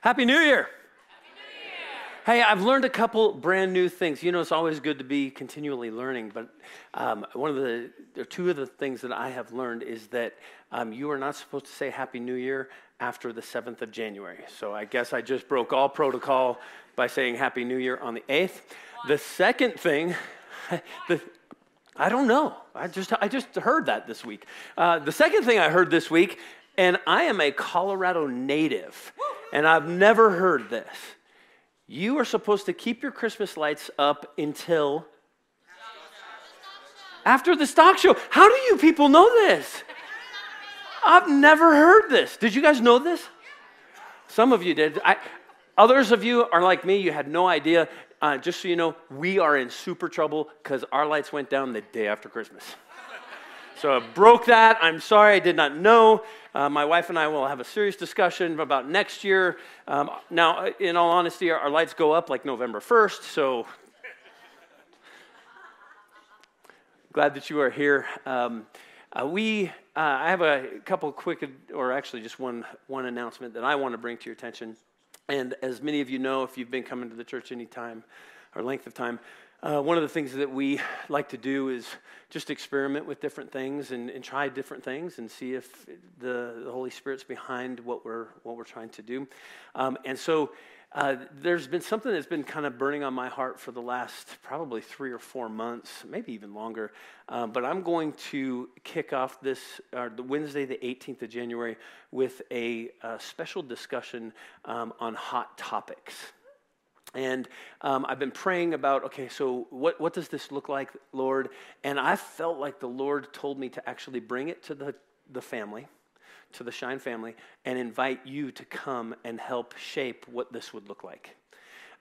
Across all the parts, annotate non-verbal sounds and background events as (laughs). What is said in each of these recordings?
Happy New Year! Hey, I've learned a couple brand new things. You know, it's always good to be continually learning, but um, one of the, or two of the things that I have learned is that um, you are not supposed to say Happy New Year after the 7th of January. So I guess I just broke all protocol by saying Happy New Year on the 8th. The second thing, (laughs) the, I don't know. I just, I just heard that this week. Uh, the second thing I heard this week, and I am a Colorado native, and I've never heard this you are supposed to keep your Christmas lights up until after the stock show. How do you people know this? I've never heard this. Did you guys know this? Some of you did. I, others of you are like me, you had no idea. Uh, just so you know, we are in super trouble because our lights went down the day after Christmas. So I broke that. I'm sorry, I did not know. Uh, my wife and I will have a serious discussion about next year. Um, now, in all honesty, our, our lights go up like November 1st, so glad that you are here. Um, uh, we, uh, I have a couple quick, or actually just one, one announcement that I want to bring to your attention. And as many of you know, if you've been coming to the church any time or length of time, uh, one of the things that we like to do is just experiment with different things and, and try different things and see if the, the, Holy Spirit's behind what we're what we're trying to do. Um, and so uh, there's been something that's been kind of burning on my heart for the last probably three or four months, maybe even longer. Uh, but I'm going to kick off this uh, the Wednesday, the 18th of January, with a, a special discussion um, on hot topics. And um, I've been praying about, okay, so what, what does this look like, Lord? And I felt like the Lord told me to actually bring it to the, the family, to the Shine family, and invite you to come and help shape what this would look like.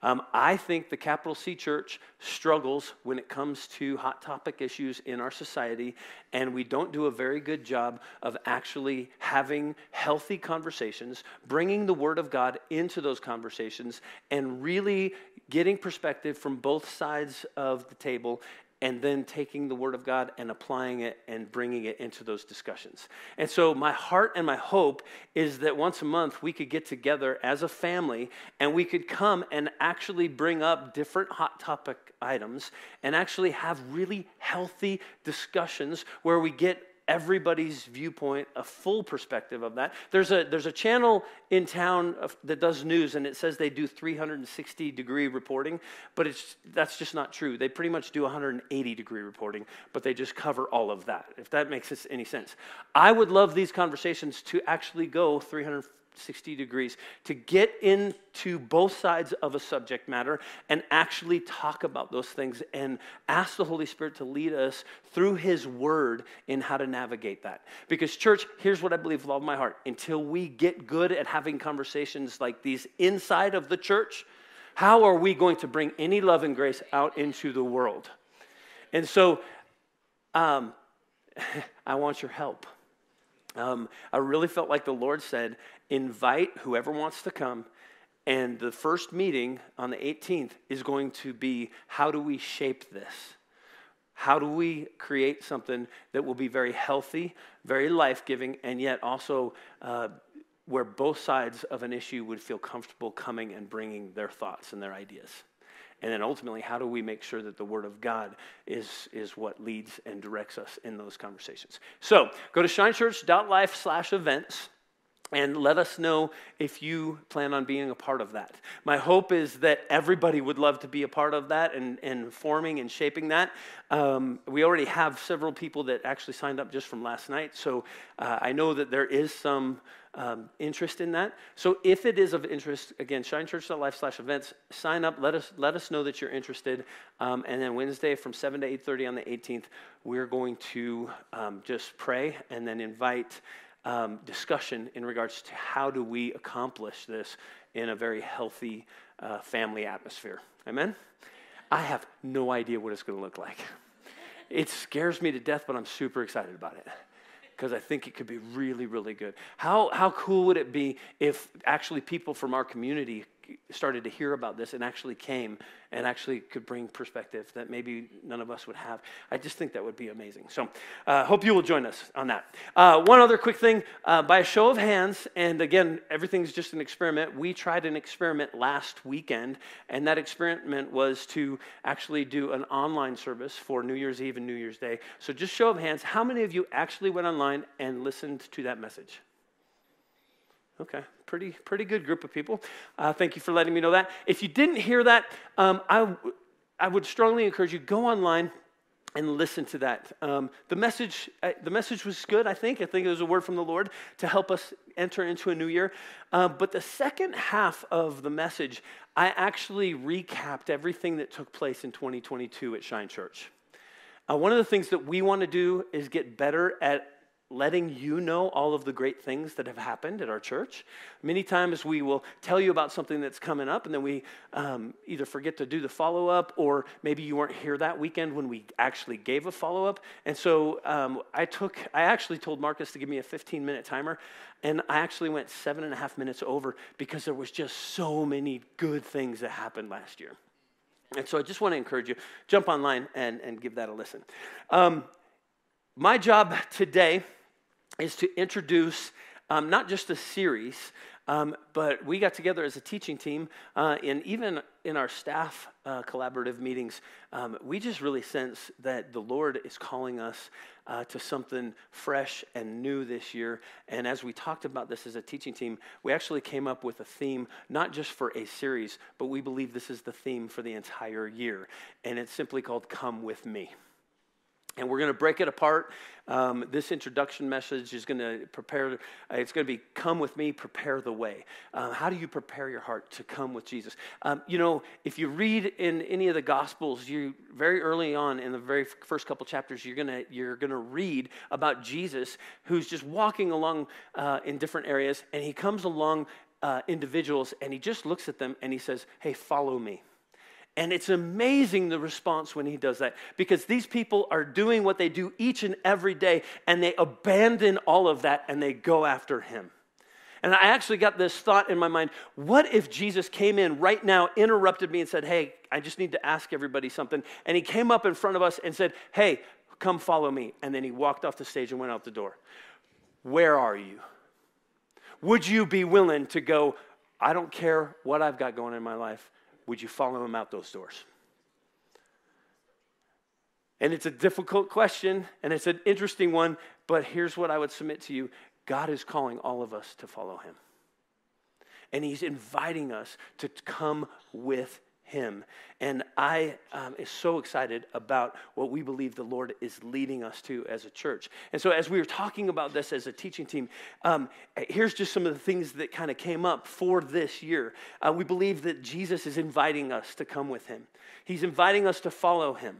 Um, I think the capital C church struggles when it comes to hot topic issues in our society, and we don't do a very good job of actually having healthy conversations, bringing the Word of God into those conversations, and really getting perspective from both sides of the table and then taking the Word of God and applying it and bringing it into those discussions. And so, my heart and my hope is that once a month we could get together as a family and we could come and actually bring up different hot topic items and actually have really healthy discussions where we get everybody's viewpoint, a full perspective of that. There's a, there's a channel in town that does news, and it says they do 360 degree reporting, but it's, that's just not true. They pretty much do 180 degree reporting, but they just cover all of that, if that makes any sense. I would love these conversations to actually go 350 60 degrees to get into both sides of a subject matter and actually talk about those things and ask the Holy Spirit to lead us through His Word in how to navigate that. Because, church, here's what I believe all my heart until we get good at having conversations like these inside of the church, how are we going to bring any love and grace out into the world? And so, um, (laughs) I want your help. Um, I really felt like the Lord said, invite whoever wants to come. And the first meeting on the 18th is going to be how do we shape this? How do we create something that will be very healthy, very life giving, and yet also uh, where both sides of an issue would feel comfortable coming and bringing their thoughts and their ideas? And then ultimately, how do we make sure that the Word of God is, is what leads and directs us in those conversations? So go to shinechurch.life slash events and let us know if you plan on being a part of that. My hope is that everybody would love to be a part of that and, and forming and shaping that. Um, we already have several people that actually signed up just from last night, so uh, I know that there is some um, interest in that. So if it is of interest, again, shinechurch.life slash events, sign up. Let us, let us know that you're interested. Um, and then Wednesday from 7 to 8.30 on the 18th, we're going to um, just pray and then invite um, discussion in regards to how do we accomplish this in a very healthy uh, family atmosphere. Amen? I have no idea what it's going to look like. It scares me to death, but I'm super excited about it because I think it could be really, really good. How, how cool would it be if actually people from our community started to hear about this and actually came and actually could bring perspective that maybe none of us would have. I just think that would be amazing. So, uh, hope you will join us on that. Uh, one other quick thing uh, by a show of hands, and again, everything's just an experiment. We tried an experiment last weekend, and that experiment was to actually do an online service for New Year's Eve and New Year's Day. So, just show of hands, how many of you actually went online and listened to that message? Okay, pretty pretty good group of people. Uh, thank you for letting me know that. If you didn't hear that, um, I, I would strongly encourage you go online and listen to that. Um, the message uh, the message was good. I think I think it was a word from the Lord to help us enter into a new year. Uh, but the second half of the message, I actually recapped everything that took place in 2022 at Shine Church. Uh, one of the things that we want to do is get better at letting you know all of the great things that have happened at our church. Many times we will tell you about something that's coming up, and then we um, either forget to do the follow up, or maybe you weren't here that weekend when we actually gave a follow up. And so um, I took, I actually told Marcus to give me a 15 minute timer, and I actually went seven and a half minutes over because there was just so many good things that happened last year. And so I just want to encourage you, jump online and, and give that a listen. Um, my job today is to introduce um, not just a series, um, but we got together as a teaching team, uh, and even in our staff uh, collaborative meetings, um, we just really sense that the Lord is calling us uh, to something fresh and new this year. And as we talked about this as a teaching team, we actually came up with a theme, not just for a series, but we believe this is the theme for the entire year. And it's simply called Come With Me. And we're going to break it apart. Um, this introduction message is going to prepare, uh, it's going to be come with me, prepare the way. Uh, how do you prepare your heart to come with Jesus? Um, you know, if you read in any of the Gospels, you very early on in the very first couple chapters, you're going to you're to read about Jesus who's just walking along uh, in different areas, and he comes along uh, individuals and he just looks at them and he says, Hey, follow me. And it's amazing the response when he does that because these people are doing what they do each and every day and they abandon all of that and they go after him. And I actually got this thought in my mind what if Jesus came in right now, interrupted me, and said, Hey, I just need to ask everybody something. And he came up in front of us and said, Hey, come follow me. And then he walked off the stage and went out the door. Where are you? Would you be willing to go, I don't care what I've got going in my life would you follow him out those doors? And it's a difficult question and it's an interesting one, but here's what I would submit to you God is calling all of us to follow him. And he's inviting us to come with him. And I um, is so excited about what we believe the Lord is leading us to as a church. And so, as we were talking about this as a teaching team, um, here's just some of the things that kind of came up for this year. Uh, we believe that Jesus is inviting us to come with him, He's inviting us to follow him.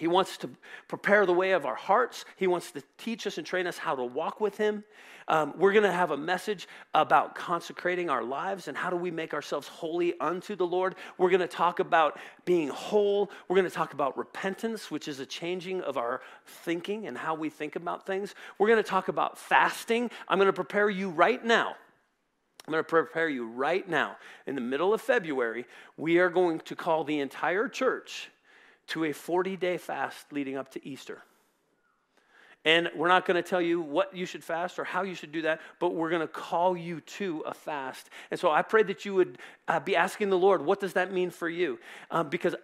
He wants to prepare the way of our hearts. He wants to teach us and train us how to walk with Him. Um, we're going to have a message about consecrating our lives and how do we make ourselves holy unto the Lord. We're going to talk about being whole. We're going to talk about repentance, which is a changing of our thinking and how we think about things. We're going to talk about fasting. I'm going to prepare you right now. I'm going to prepare you right now. In the middle of February, we are going to call the entire church to a 40 day fast leading up to Easter. And we're not going to tell you what you should fast or how you should do that, but we're going to call you to a fast. And so I pray that you would uh, be asking the Lord, what does that mean for you? Um, because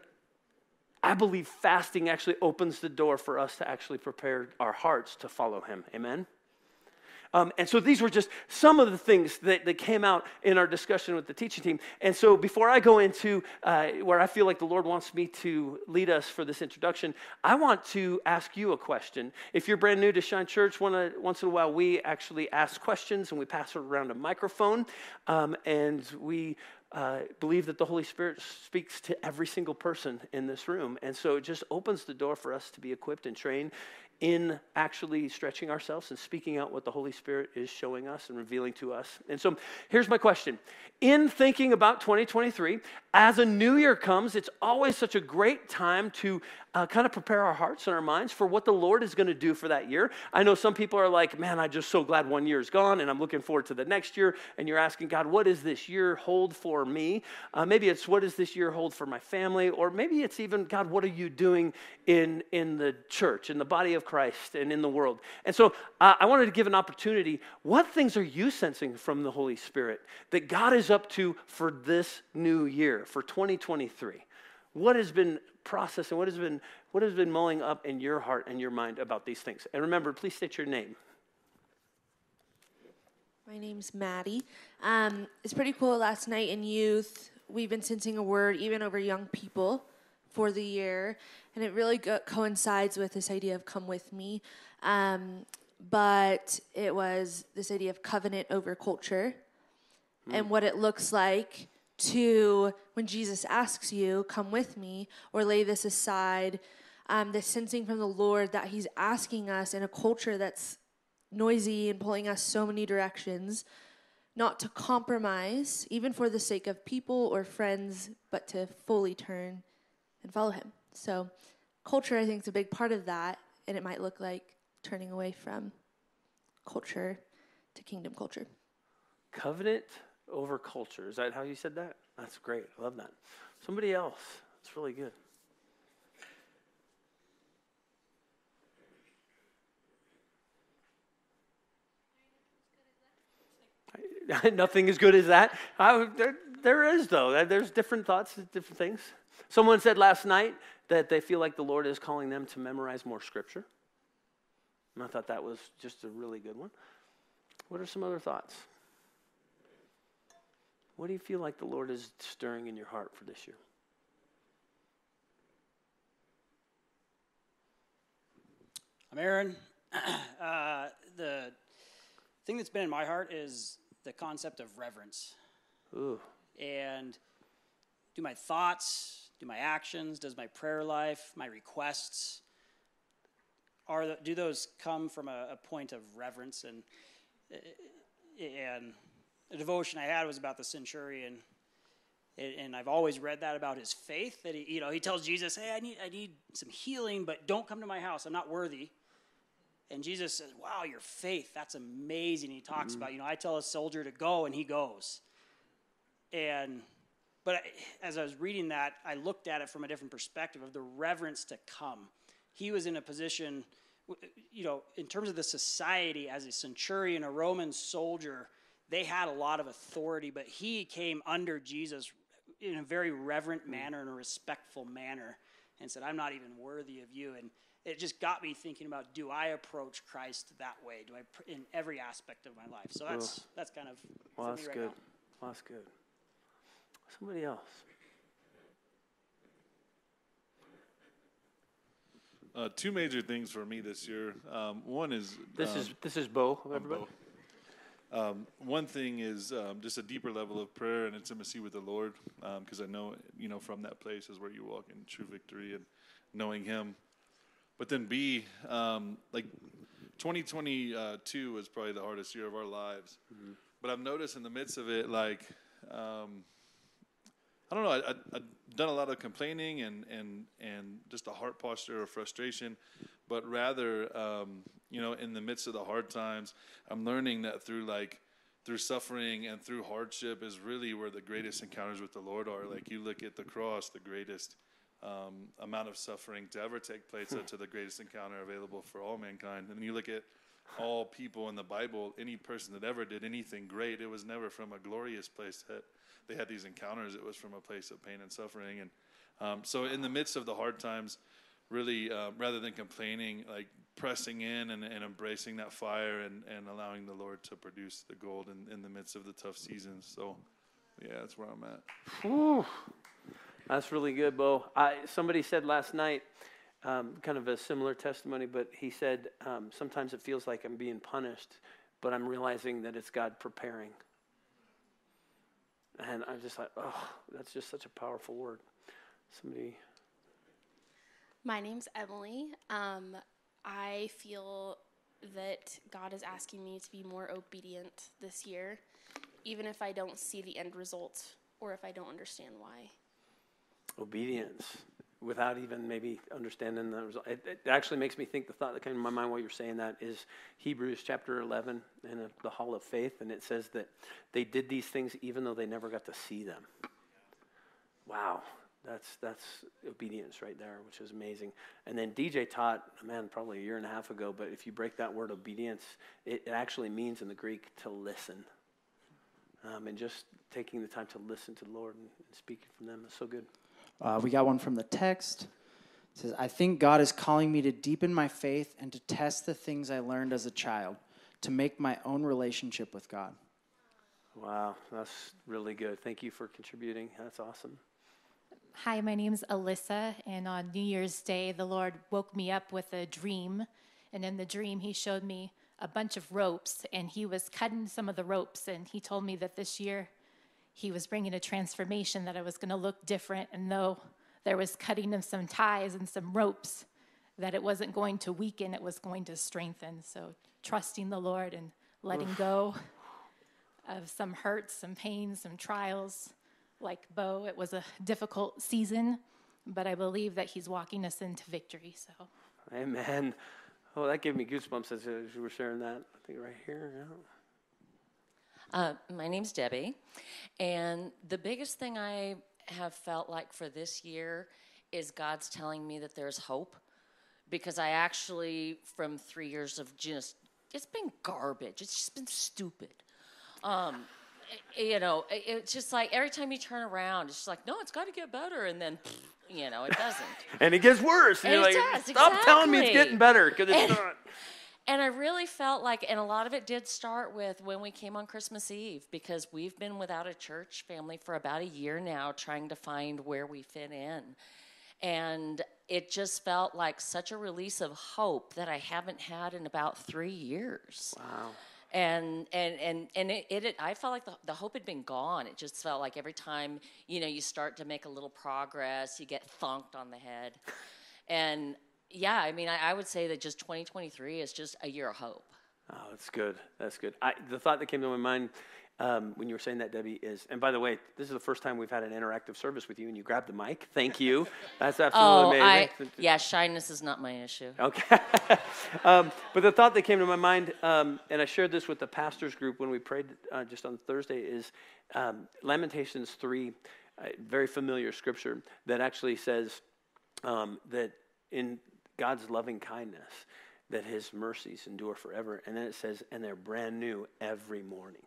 I believe fasting actually opens the door for us to actually prepare our hearts to follow Him. Amen? Um, and so these were just some of the things that, that came out in our discussion with the teaching team. And so before I go into uh, where I feel like the Lord wants me to lead us for this introduction, I want to ask you a question. If you're brand new to Shine Church, once in a while we actually ask questions and we pass around a microphone. Um, and we uh, believe that the Holy Spirit speaks to every single person in this room. And so it just opens the door for us to be equipped and trained in actually stretching ourselves and speaking out what the Holy Spirit is showing us and revealing to us. And so here's my question. In thinking about 2023, as a new year comes, it's always such a great time to uh, kind of prepare our hearts and our minds for what the Lord is going to do for that year. I know some people are like, man, I'm just so glad one year is gone and I'm looking forward to the next year. And you're asking, God, what does this year hold for me? Uh, maybe it's what does this year hold for my family? Or maybe it's even, God, what are you doing in, in the church, in the body of Christ, and in the world? And so uh, I wanted to give an opportunity. What things are you sensing from the Holy Spirit that God is up to for this new year, for 2023? What has been processing? What has been what has been mulling up in your heart and your mind about these things? And remember, please state your name. My name's Maddie. Um, it's pretty cool. Last night in youth, we've been sensing a word even over young people for the year, and it really go- coincides with this idea of "come with me." Um, but it was this idea of covenant over culture, mm. and what it looks like to when Jesus asks you, come with me, or lay this aside, um, the sensing from the Lord that He's asking us in a culture that's noisy and pulling us so many directions, not to compromise, even for the sake of people or friends, but to fully turn and follow Him. So, culture, I think, is a big part of that, and it might look like turning away from culture to kingdom culture. Covenant over culture. Is that how you said that? That's great. I love that. Somebody else. It's really good. (laughs) Nothing as good as that. There, there is, though. There's different thoughts, different things. Someone said last night that they feel like the Lord is calling them to memorize more scripture. And I thought that was just a really good one. What are some other thoughts? What do you feel like the Lord is stirring in your heart for this year? I'm Aaron. (clears throat) Uh, the thing that's been in my heart is the concept of reverence. Ooh. And do my thoughts, do my actions, does my prayer life, my requests, are the, do those come from a, a point of reverence and and the devotion I had was about the centurion, and I've always read that about his faith. That he, you know, he tells Jesus, "Hey, I need, I need some healing, but don't come to my house. I'm not worthy." And Jesus says, "Wow, your faith, that's amazing." He talks mm-hmm. about, you know, I tell a soldier to go, and he goes. And, but as I was reading that, I looked at it from a different perspective of the reverence to come. He was in a position, you know, in terms of the society as a centurion, a Roman soldier they had a lot of authority, but he came under Jesus in a very reverent hmm. manner and a respectful manner and said, I'm not even worthy of you. And it just got me thinking about do I approach Christ that way? Do I in every aspect of my life? So that's that's kind of well, that's right good. Well, that's good. Somebody else. Uh, two major things for me this year. Um, one is this um, is this is Bo. Everybody. Bo. Um, one thing is um, just a deeper level of prayer and intimacy with the Lord, because um, I know, you know, from that place is where you walk in true victory and knowing Him. But then B, um, like 2022 was probably the hardest year of our lives. Mm-hmm. But I've noticed in the midst of it, like, um, I don't know, I, have done a lot of complaining and, and, and just a heart posture of frustration, but rather, um, you know, in the midst of the hard times, I'm learning that through like through suffering and through hardship is really where the greatest encounters with the Lord are. Like you look at the cross, the greatest um, amount of suffering to ever take place hmm. to the greatest encounter available for all mankind. And you look at all people in the Bible, any person that ever did anything great, it was never from a glorious place that they had these encounters. It was from a place of pain and suffering. And um, so, in the midst of the hard times, really, uh, rather than complaining, like pressing in and, and embracing that fire and, and allowing the Lord to produce the gold in, in the midst of the tough seasons. So, yeah, that's where I'm at. Whew. That's really good, Bo. I, somebody said last night, um, kind of a similar testimony, but he said, um, sometimes it feels like I'm being punished, but I'm realizing that it's God preparing. And I'm just like, oh, that's just such a powerful word. Somebody. My name's Emily. Um, I feel that God is asking me to be more obedient this year, even if I don't see the end result or if I don't understand why. Obedience. Without even maybe understanding the result. It, it actually makes me think the thought that came to my mind while you're saying that is Hebrews chapter 11 in a, the Hall of Faith, and it says that they did these things even though they never got to see them. Wow, that's that's obedience right there, which is amazing. And then DJ taught, man, probably a year and a half ago. But if you break that word obedience, it, it actually means in the Greek to listen, um, and just taking the time to listen to the Lord and, and speaking from them is so good. Uh, we got one from the text. It says, I think God is calling me to deepen my faith and to test the things I learned as a child, to make my own relationship with God. Wow, that's really good. Thank you for contributing. That's awesome. Hi, my name is Alyssa, and on New Year's Day, the Lord woke me up with a dream. And in the dream, He showed me a bunch of ropes, and He was cutting some of the ropes. And He told me that this year He was bringing a transformation, that I was going to look different. And though there was cutting of some ties and some ropes, that it wasn't going to weaken, it was going to strengthen. So trusting the Lord and letting go of some hurts, some pains, some trials like Bo, it was a difficult season, but I believe that He's walking us into victory. So, Amen. Oh, that gave me goosebumps as you were sharing that. I think right here. Yeah. Uh, my name's Debbie, and the biggest thing I have felt like for this year is God's telling me that there's hope because I actually, from three years of just, it's been garbage. It's just been stupid. Um, you know, it's just like every time you turn around, it's just like, no, it's got to get better, and then, you know, it doesn't. (laughs) and it gets worse. And, and you're it like, does, stop exactly. telling me it's getting better because it's and, not. And I really felt like, and a lot of it did start with when we came on Christmas Eve, because we've been without a church family for about a year now, trying to find where we fit in. And it just felt like such a release of hope that I haven't had in about three years. Wow and and and and it, it, I felt like the, the hope had been gone. It just felt like every time you know you start to make a little progress, you get thunked on the head, and yeah, I mean, I, I would say that just 2023 is just a year of hope. Oh, that's good. That's good. I, the thought that came to my mind um, when you were saying that, Debbie, is, and by the way, this is the first time we've had an interactive service with you, and you grabbed the mic. Thank you. (laughs) That's absolutely oh, amazing. I, yeah, shyness is not my issue. Okay. (laughs) um, but the thought that came to my mind, um, and I shared this with the pastors group when we prayed uh, just on Thursday, is um, Lamentations 3, uh, very familiar scripture that actually says um, that in God's loving kindness, that his mercies endure forever. And then it says, and they're brand new every morning.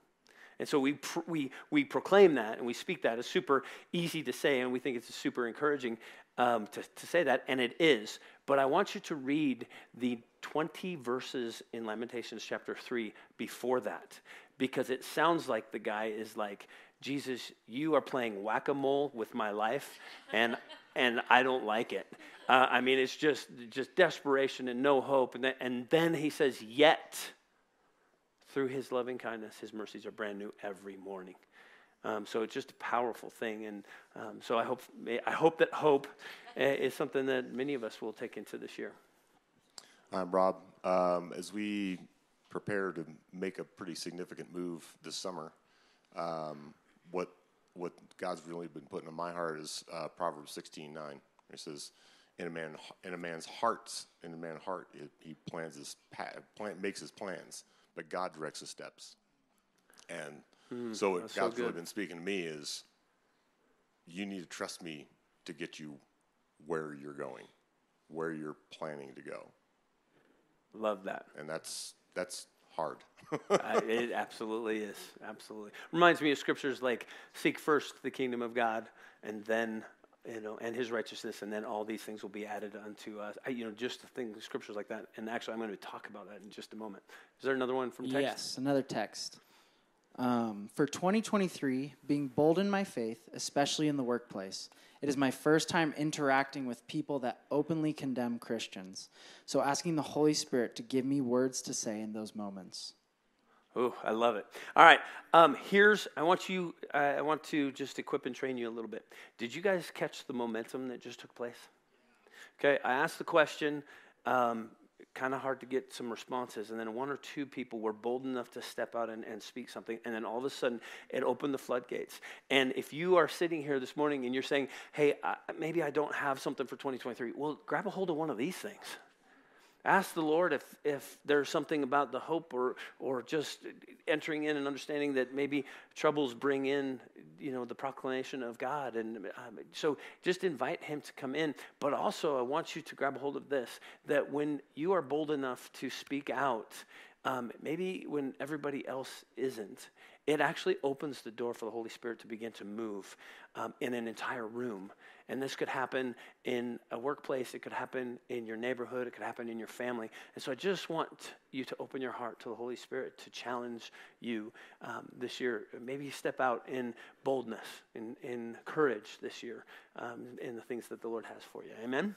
And so we, pr- we, we proclaim that and we speak that. It's super easy to say, and we think it's super encouraging um, to, to say that, and it is. But I want you to read the 20 verses in Lamentations chapter 3 before that, because it sounds like the guy is like, Jesus, you are playing whack a mole with my life, and, and I don't like it. Uh, I mean, it's just, just desperation and no hope. And then, and then he says, Yet through his loving kindness, his mercies are brand new every morning. Um, so it's just a powerful thing, and um, so I hope I hope that hope is something that many of us will take into this year. I'm Rob. Um, as we prepare to make a pretty significant move this summer, um, what what God's really been putting in my heart is uh, Proverbs 16:9. It says, "In a man in a man's hearts, in a man's heart, it, he plans his plan, makes his plans." but God directs his steps. And mm, so what God's so really been speaking to me is you need to trust me to get you where you're going, where you're planning to go. Love that. And that's that's hard. (laughs) uh, it absolutely is. Absolutely. Reminds me of scriptures like seek first the kingdom of God and then you know, and his righteousness, and then all these things will be added unto us. I, you know, just the things, scriptures like that. And actually, I'm going to talk about that in just a moment. Is there another one from text? Yes, another text. Um, for 2023, being bold in my faith, especially in the workplace, it is my first time interacting with people that openly condemn Christians. So, asking the Holy Spirit to give me words to say in those moments. Oh, I love it. All right, um, here's I want you. Uh, I want to just equip and train you a little bit. Did you guys catch the momentum that just took place? Okay, I asked the question, um, kind of hard to get some responses. And then one or two people were bold enough to step out and, and speak something. And then all of a sudden, it opened the floodgates. And if you are sitting here this morning and you're saying, hey, I, maybe I don't have something for 2023, well, grab a hold of one of these things. Ask the Lord if, if there's something about the hope or, or just entering in and understanding that maybe troubles bring in, you know, the proclamation of God. And um, so just invite him to come in. But also, I want you to grab hold of this that when you are bold enough to speak out, um, maybe when everybody else isn't, it actually opens the door for the Holy Spirit to begin to move um, in an entire room. And this could happen in a workplace, it could happen in your neighborhood, it could happen in your family. And so I just want you to open your heart to the Holy Spirit to challenge you um, this year. Maybe step out in boldness, in, in courage this year um, in the things that the Lord has for you. Amen.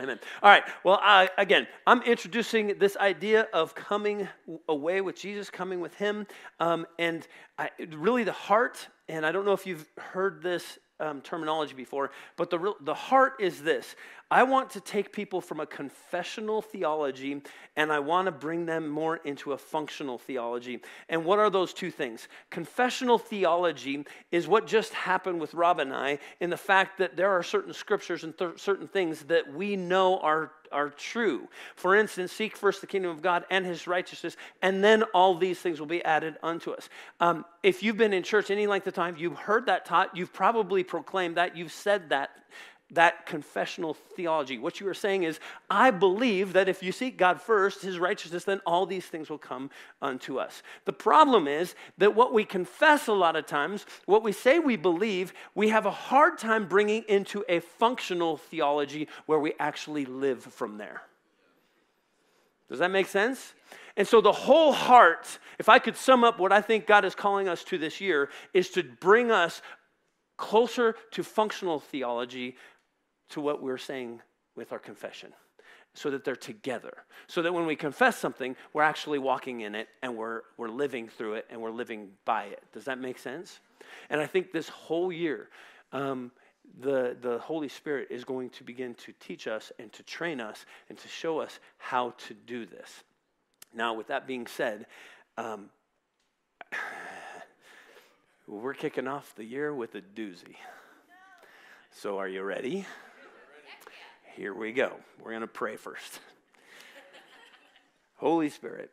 Amen. All right. Well, again, I'm introducing this idea of coming away with Jesus, coming with Him, um, and I, really the heart. And I don't know if you've heard this um, terminology before, but the, real, the heart is this I want to take people from a confessional theology and I want to bring them more into a functional theology. And what are those two things? Confessional theology is what just happened with Rob and I in the fact that there are certain scriptures and th- certain things that we know are are true. For instance, seek first the kingdom of God and his righteousness, and then all these things will be added unto us. Um, if you've been in church any length of time, you've heard that taught, you've probably proclaimed that, you've said that that confessional theology. What you are saying is, I believe that if you seek God first, his righteousness, then all these things will come unto us. The problem is that what we confess a lot of times, what we say we believe, we have a hard time bringing into a functional theology where we actually live from there. Does that make sense? And so, the whole heart, if I could sum up what I think God is calling us to this year, is to bring us closer to functional theology to what we're saying with our confession so that they're together. So that when we confess something, we're actually walking in it and we're, we're living through it and we're living by it. Does that make sense? And I think this whole year, um, the, the Holy Spirit is going to begin to teach us and to train us and to show us how to do this. Now, with that being said, um, (sighs) we're kicking off the year with a doozy. So, are you ready? Here we go. We're going to pray first. (laughs) Holy Spirit,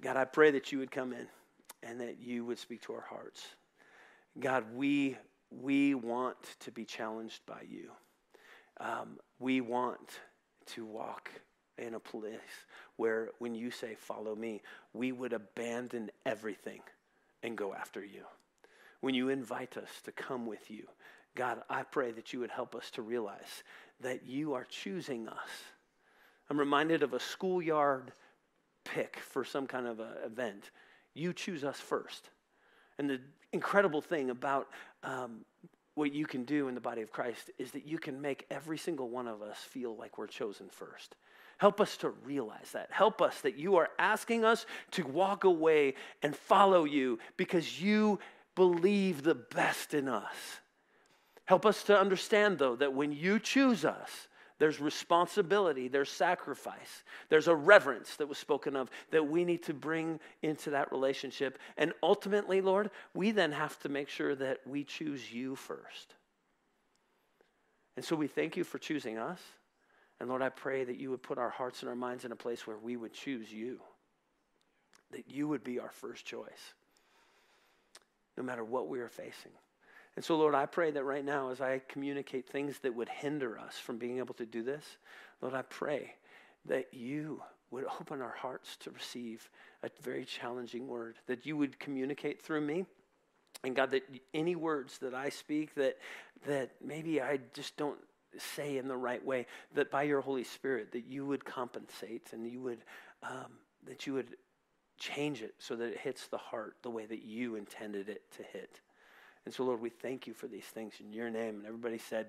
God, I pray that you would come in and that you would speak to our hearts. God, we, we want to be challenged by you. Um, we want to walk in a place where when you say, Follow me, we would abandon everything and go after you. When you invite us to come with you, God, I pray that you would help us to realize that you are choosing us. I'm reminded of a schoolyard pick for some kind of a event. You choose us first. And the incredible thing about um, what you can do in the body of Christ is that you can make every single one of us feel like we're chosen first. Help us to realize that. Help us that you are asking us to walk away and follow you because you believe the best in us. Help us to understand, though, that when you choose us, there's responsibility, there's sacrifice, there's a reverence that was spoken of that we need to bring into that relationship. And ultimately, Lord, we then have to make sure that we choose you first. And so we thank you for choosing us. And Lord, I pray that you would put our hearts and our minds in a place where we would choose you, that you would be our first choice, no matter what we are facing. And so, Lord, I pray that right now, as I communicate things that would hinder us from being able to do this, Lord, I pray that you would open our hearts to receive a very challenging word, that you would communicate through me. And God, that any words that I speak that, that maybe I just don't say in the right way, that by your Holy Spirit, that you would compensate and you would, um, that you would change it so that it hits the heart the way that you intended it to hit. And so, Lord, we thank you for these things in your name. And everybody said,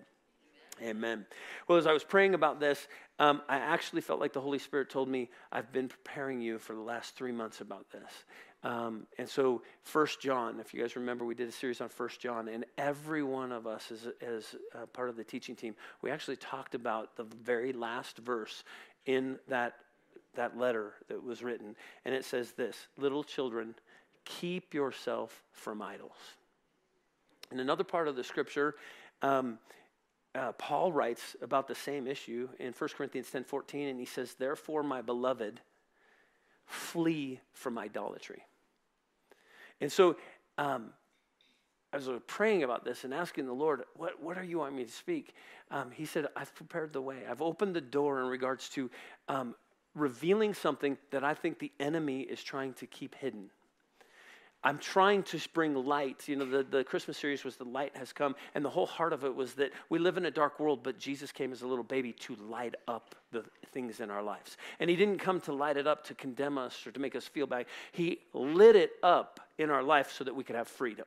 Amen. Well, as I was praying about this, um, I actually felt like the Holy Spirit told me, I've been preparing you for the last three months about this. Um, and so, First John, if you guys remember, we did a series on First John, and every one of us, as, as part of the teaching team, we actually talked about the very last verse in that that letter that was written. And it says this Little children, keep yourself from idols. In another part of the scripture, um, uh, Paul writes about the same issue in 1 Corinthians 10 14, and he says, Therefore, my beloved, flee from idolatry. And so, um, as I was praying about this and asking the Lord, what, what are you wanting me to speak? Um, he said, I've prepared the way. I've opened the door in regards to um, revealing something that I think the enemy is trying to keep hidden. I'm trying to bring light. You know, the, the Christmas series was The Light Has Come, and the whole heart of it was that we live in a dark world, but Jesus came as a little baby to light up the things in our lives. And He didn't come to light it up to condemn us or to make us feel bad. He lit it up in our life so that we could have freedom.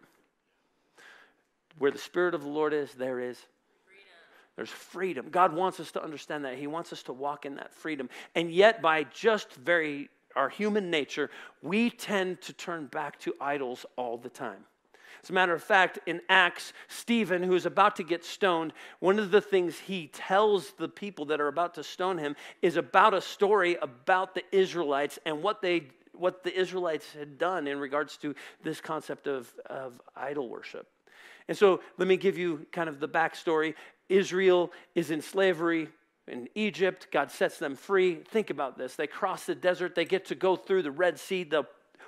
Where the Spirit of the Lord is, there is freedom. there's freedom. God wants us to understand that. He wants us to walk in that freedom. And yet, by just very our human nature, we tend to turn back to idols all the time. As a matter of fact, in Acts, Stephen, who is about to get stoned, one of the things he tells the people that are about to stone him is about a story about the Israelites and what they what the Israelites had done in regards to this concept of, of idol worship. And so let me give you kind of the backstory. Israel is in slavery in Egypt. God sets them free. Think about this. They cross the desert. They get to go through the Red Sea. The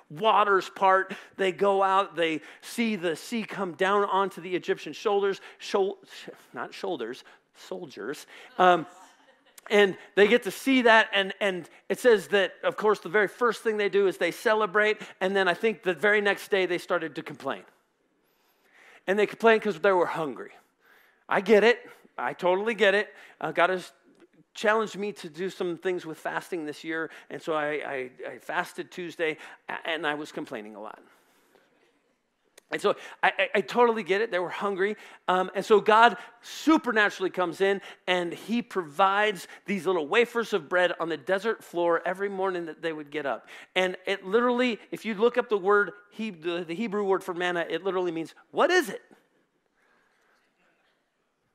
waters part. They go out. They see the sea come down onto the Egyptian shoulders. Shou- not shoulders, soldiers. Um, and they get to see that and, and it says that of course the very first thing they do is they celebrate and then i think the very next day they started to complain and they complained because they were hungry i get it i totally get it uh, god has challenged me to do some things with fasting this year, and so I, I, I fasted Tuesday, and I was complaining a lot. And so I, I, I, totally get it. They were hungry. Um, and so God supernaturally comes in and He provides these little wafers of bread on the desert floor every morning that they would get up. And it literally, if you look up the word, he, the, the Hebrew word for manna, it literally means, what is it?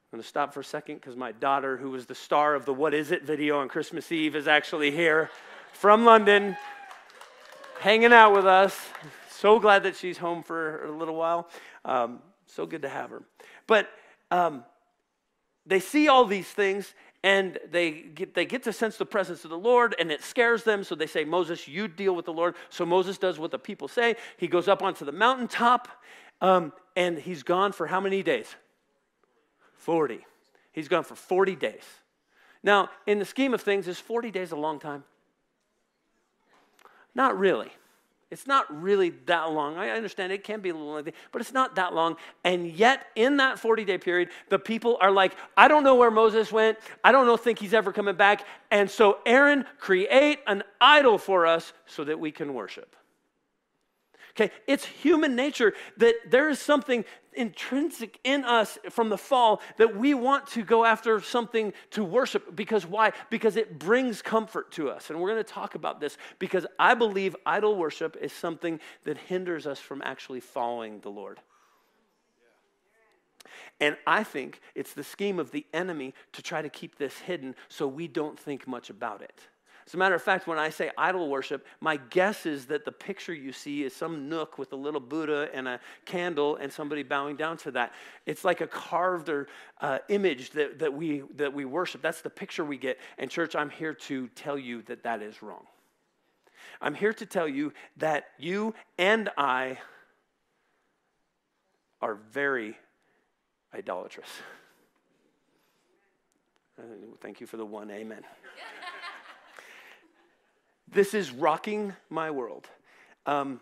I'm going to stop for a second because my daughter, who was the star of the What Is It video on Christmas Eve, is actually here from London, hanging out with us. So glad that she's home for a little while. Um, so good to have her. But um, they see all these things and they get, they get to sense the presence of the Lord and it scares them. So they say, Moses, you deal with the Lord. So Moses does what the people say. He goes up onto the mountaintop um, and he's gone for how many days? 40. He's gone for 40 days. Now, in the scheme of things, is 40 days a long time? Not really. It's not really that long. I understand it can be a little lengthy, but it's not that long. And yet, in that 40 day period, the people are like, I don't know where Moses went. I don't know, think he's ever coming back. And so, Aaron, create an idol for us so that we can worship. Okay, it's human nature that there is something intrinsic in us from the fall that we want to go after something to worship. Because why? Because it brings comfort to us. And we're going to talk about this because I believe idol worship is something that hinders us from actually following the Lord. And I think it's the scheme of the enemy to try to keep this hidden so we don't think much about it. As a matter of fact, when I say idol worship, my guess is that the picture you see is some nook with a little Buddha and a candle and somebody bowing down to that. It's like a carved or, uh, image that, that, we, that we worship. That's the picture we get. And, church, I'm here to tell you that that is wrong. I'm here to tell you that you and I are very idolatrous. (laughs) Thank you for the one amen. (laughs) This is rocking my world. Um,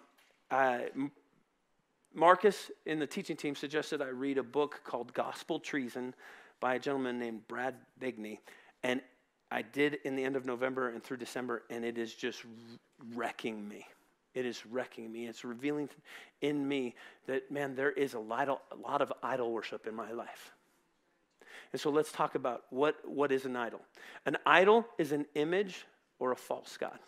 Marcus in the teaching team suggested I read a book called Gospel Treason by a gentleman named Brad Bigney. And I did in the end of November and through December, and it is just wrecking me. It is wrecking me. It's revealing in me that, man, there is a lot, of, a lot of idol worship in my life. And so let's talk about what, what is an idol. An idol is an image or a false God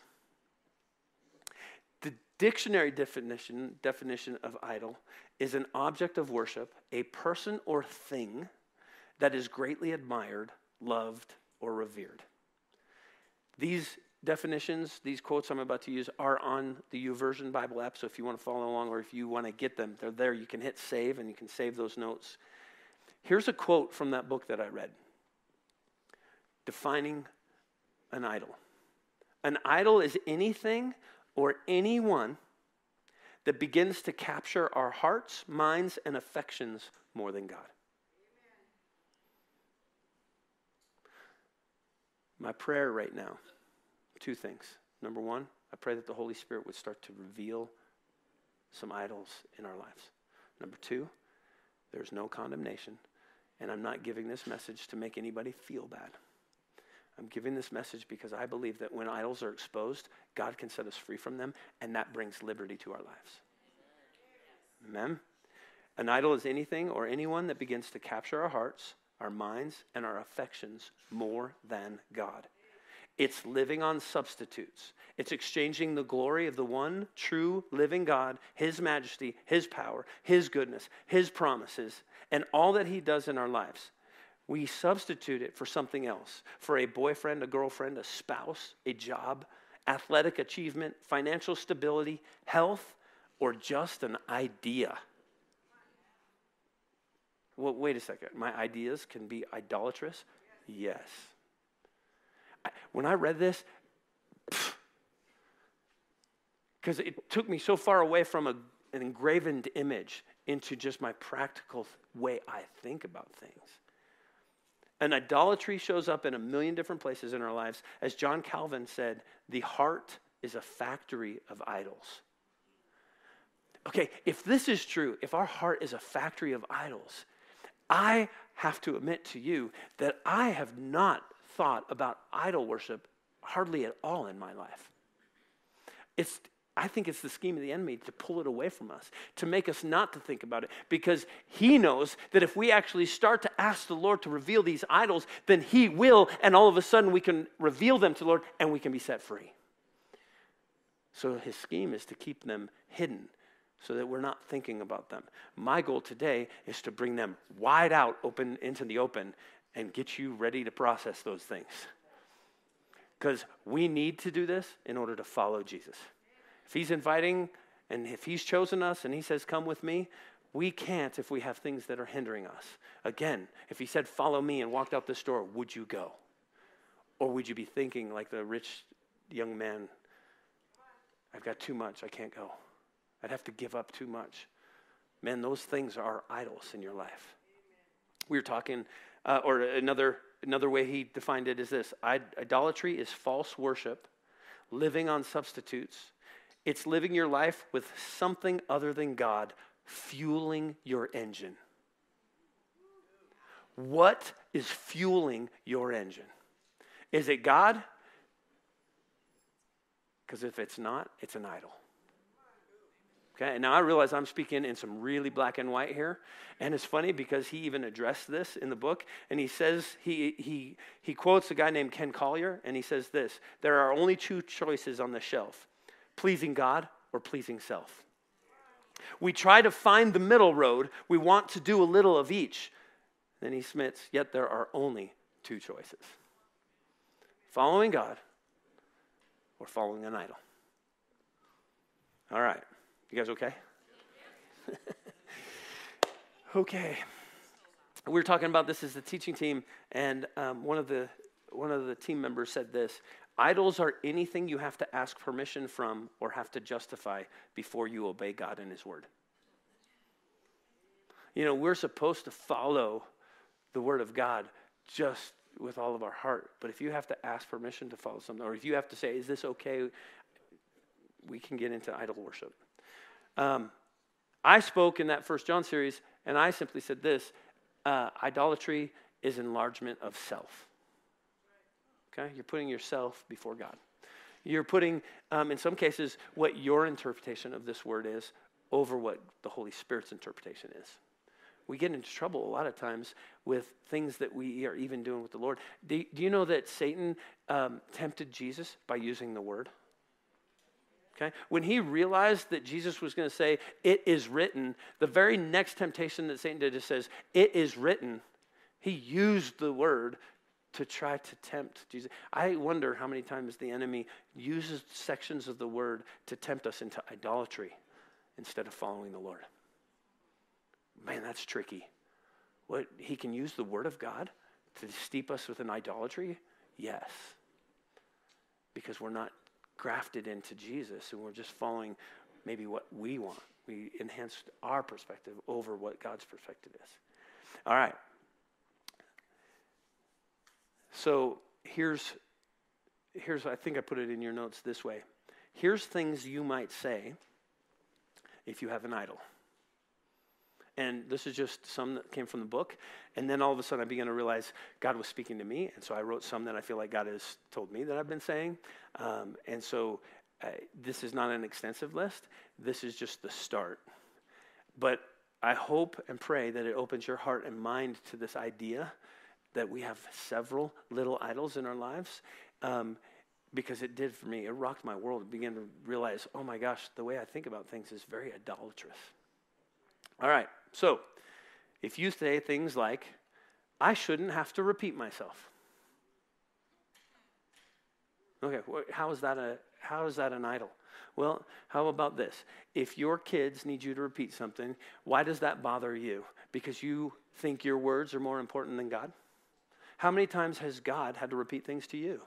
dictionary definition, definition of idol is an object of worship, a person or thing that is greatly admired, loved, or revered. These definitions, these quotes I'm about to use, are on the YouVersion Bible app. So if you want to follow along or if you want to get them, they're there. You can hit save and you can save those notes. Here's a quote from that book that I read Defining an idol. An idol is anything or anyone that begins to capture our hearts, minds, and affections more than God. My prayer right now, two things. Number one, I pray that the Holy Spirit would start to reveal some idols in our lives. Number two, there's no condemnation, and I'm not giving this message to make anybody feel bad. I'm giving this message because I believe that when idols are exposed, God can set us free from them, and that brings liberty to our lives. Amen? An idol is anything or anyone that begins to capture our hearts, our minds, and our affections more than God. It's living on substitutes. It's exchanging the glory of the one true living God, His majesty, His power, His goodness, His promises, and all that He does in our lives. We substitute it for something else for a boyfriend, a girlfriend, a spouse, a job, athletic achievement, financial stability, health, or just an idea. Well, wait a second. My ideas can be idolatrous? Yes. I, when I read this, because it took me so far away from a, an engraven image into just my practical way I think about things. And idolatry shows up in a million different places in our lives. As John Calvin said, the heart is a factory of idols. Okay, if this is true, if our heart is a factory of idols, I have to admit to you that I have not thought about idol worship hardly at all in my life. It's, I think it's the scheme of the enemy to pull it away from us, to make us not to think about it, because he knows that if we actually start to ask the Lord to reveal these idols, then he will, and all of a sudden we can reveal them to the Lord and we can be set free. So his scheme is to keep them hidden so that we're not thinking about them. My goal today is to bring them wide out, open into the open, and get you ready to process those things. Because we need to do this in order to follow Jesus. If he's inviting and if he's chosen us and he says, Come with me, we can't if we have things that are hindering us. Again, if he said, Follow me and walked out this door, would you go? Or would you be thinking like the rich young man, I've got too much, I can't go? I'd have to give up too much. Man, those things are idols in your life. We were talking, uh, or another, another way he defined it is this idolatry is false worship, living on substitutes. It's living your life with something other than God fueling your engine. What is fueling your engine? Is it God? Because if it's not, it's an idol. Okay, and now I realize I'm speaking in some really black and white here. And it's funny because he even addressed this in the book. And he says, he, he, he quotes a guy named Ken Collier, and he says this There are only two choices on the shelf pleasing God or pleasing self. We try to find the middle road, we want to do a little of each. Then he smits, Yet there are only two choices following God or following an idol. All right. You guys okay? (laughs) okay. We were talking about this as the teaching team, and um, one of the one of the team members said this: idols are anything you have to ask permission from or have to justify before you obey God and His Word. You know, we're supposed to follow the Word of God just with all of our heart. But if you have to ask permission to follow something, or if you have to say, "Is this okay?" we can get into idol worship. Um, I spoke in that First John series, and I simply said this uh, idolatry is enlargement of self. Okay? You're putting yourself before God. You're putting, um, in some cases, what your interpretation of this word is over what the Holy Spirit's interpretation is. We get into trouble a lot of times with things that we are even doing with the Lord. Do, do you know that Satan um, tempted Jesus by using the word? Okay? When he realized that Jesus was going to say, It is written, the very next temptation that Satan did just says, It is written. He used the word to try to tempt Jesus. I wonder how many times the enemy uses sections of the word to tempt us into idolatry instead of following the Lord. Man, that's tricky. What he can use the word of God to steep us with an idolatry? Yes. Because we're not grafted into Jesus and we're just following maybe what we want. We enhanced our perspective over what God's perspective is. All right. So here's here's I think I put it in your notes this way. Here's things you might say if you have an idol. And this is just some that came from the book. And then all of a sudden I began to realize God was speaking to me. And so I wrote some that I feel like God has told me that I've been saying. Um, and so uh, this is not an extensive list, this is just the start. But I hope and pray that it opens your heart and mind to this idea that we have several little idols in our lives. Um, because it did for me. It rocked my world. I began to realize, oh my gosh, the way I think about things is very idolatrous. All right, so if you say things like, I shouldn't have to repeat myself. Okay, how is that a how is that an idol? Well, how about this? If your kids need you to repeat something, why does that bother you? Because you think your words are more important than God? How many times has God had to repeat things to you?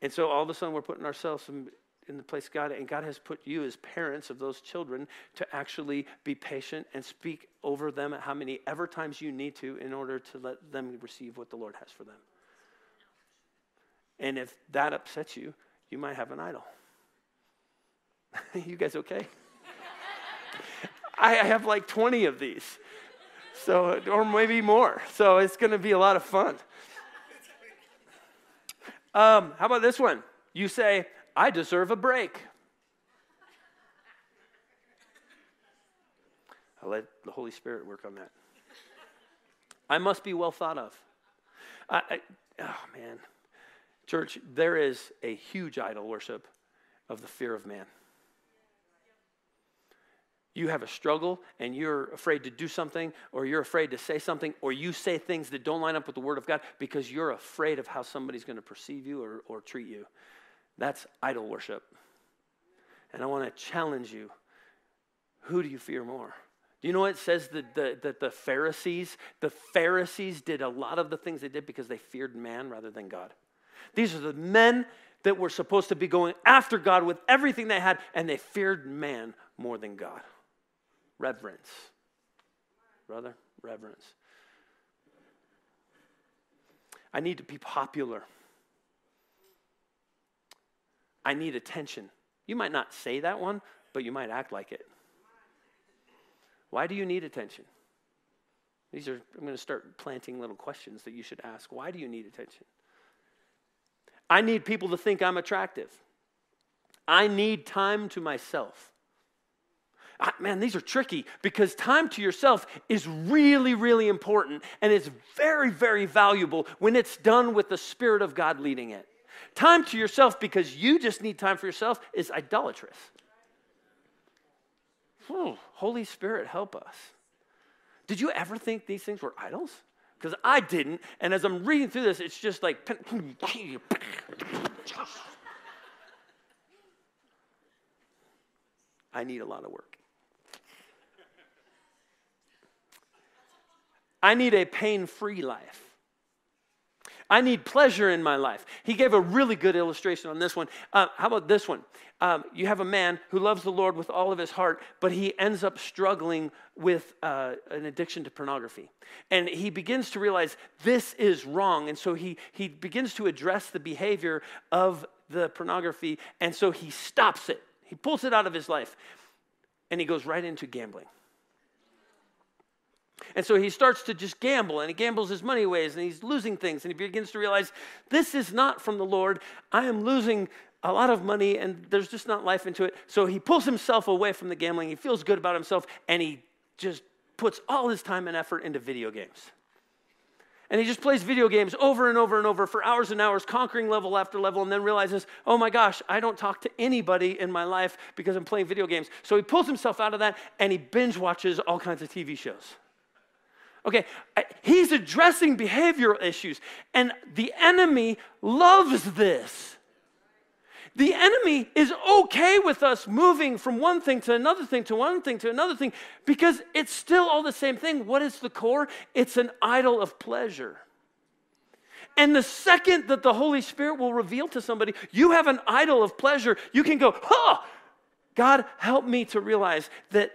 And so all of a sudden we're putting ourselves in, in the place God, and God has put you as parents of those children to actually be patient and speak over them how many ever times you need to in order to let them receive what the Lord has for them. And if that upsets you, you might have an idol. (laughs) you guys okay? (laughs) I have like 20 of these. So, or maybe more. So it's going to be a lot of fun. Um, how about this one? You say, I deserve a break. I'll let the Holy Spirit work on that. I must be well thought of. I, I, oh, man. Church, there is a huge idol worship of the fear of man you have a struggle and you're afraid to do something or you're afraid to say something or you say things that don't line up with the word of God because you're afraid of how somebody's going to perceive you or, or treat you. That's idol worship. And I want to challenge you. Who do you fear more? Do you know what it says that the, that the Pharisees, the Pharisees did a lot of the things they did because they feared man rather than God. These are the men that were supposed to be going after God with everything they had, and they feared man more than God. Reverence. Brother, reverence. I need to be popular. I need attention. You might not say that one, but you might act like it. Why do you need attention? These are, I'm going to start planting little questions that you should ask. Why do you need attention? I need people to think I'm attractive. I need time to myself. I, man, these are tricky because time to yourself is really, really important and it's very, very valuable when it's done with the Spirit of God leading it. Time to yourself because you just need time for yourself is idolatrous. Whew, Holy Spirit, help us. Did you ever think these things were idols? Because I didn't. And as I'm reading through this, it's just like. (laughs) I need a lot of work. I need a pain free life. I need pleasure in my life. He gave a really good illustration on this one. Uh, how about this one? Um, you have a man who loves the Lord with all of his heart, but he ends up struggling with uh, an addiction to pornography. And he begins to realize this is wrong. And so he, he begins to address the behavior of the pornography. And so he stops it, he pulls it out of his life, and he goes right into gambling. And so he starts to just gamble and he gambles his money away and he's losing things and he begins to realize this is not from the Lord. I am losing a lot of money and there's just not life into it. So he pulls himself away from the gambling. He feels good about himself and he just puts all his time and effort into video games. And he just plays video games over and over and over for hours and hours, conquering level after level, and then realizes, oh my gosh, I don't talk to anybody in my life because I'm playing video games. So he pulls himself out of that and he binge watches all kinds of TV shows. Okay, he's addressing behavioral issues, and the enemy loves this. The enemy is okay with us moving from one thing to another thing to one thing to another thing because it's still all the same thing. What is the core? It's an idol of pleasure. And the second that the Holy Spirit will reveal to somebody, you have an idol of pleasure, you can go, huh, God, help me to realize that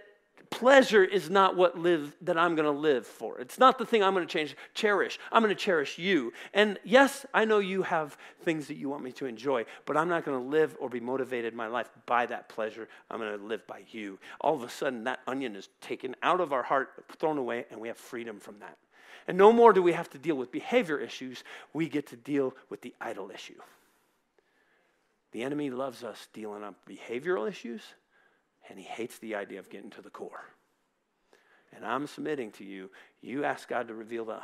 pleasure is not what live that I'm going to live for. It's not the thing I'm going to change, cherish. I'm going to cherish you. And yes, I know you have things that you want me to enjoy, but I'm not going to live or be motivated in my life by that pleasure. I'm going to live by you. All of a sudden, that onion is taken out of our heart, thrown away, and we have freedom from that. And no more do we have to deal with behavior issues, we get to deal with the idol issue. The enemy loves us dealing up behavioral issues, and he hates the idea of getting to the core. And I'm submitting to you, you ask God to reveal the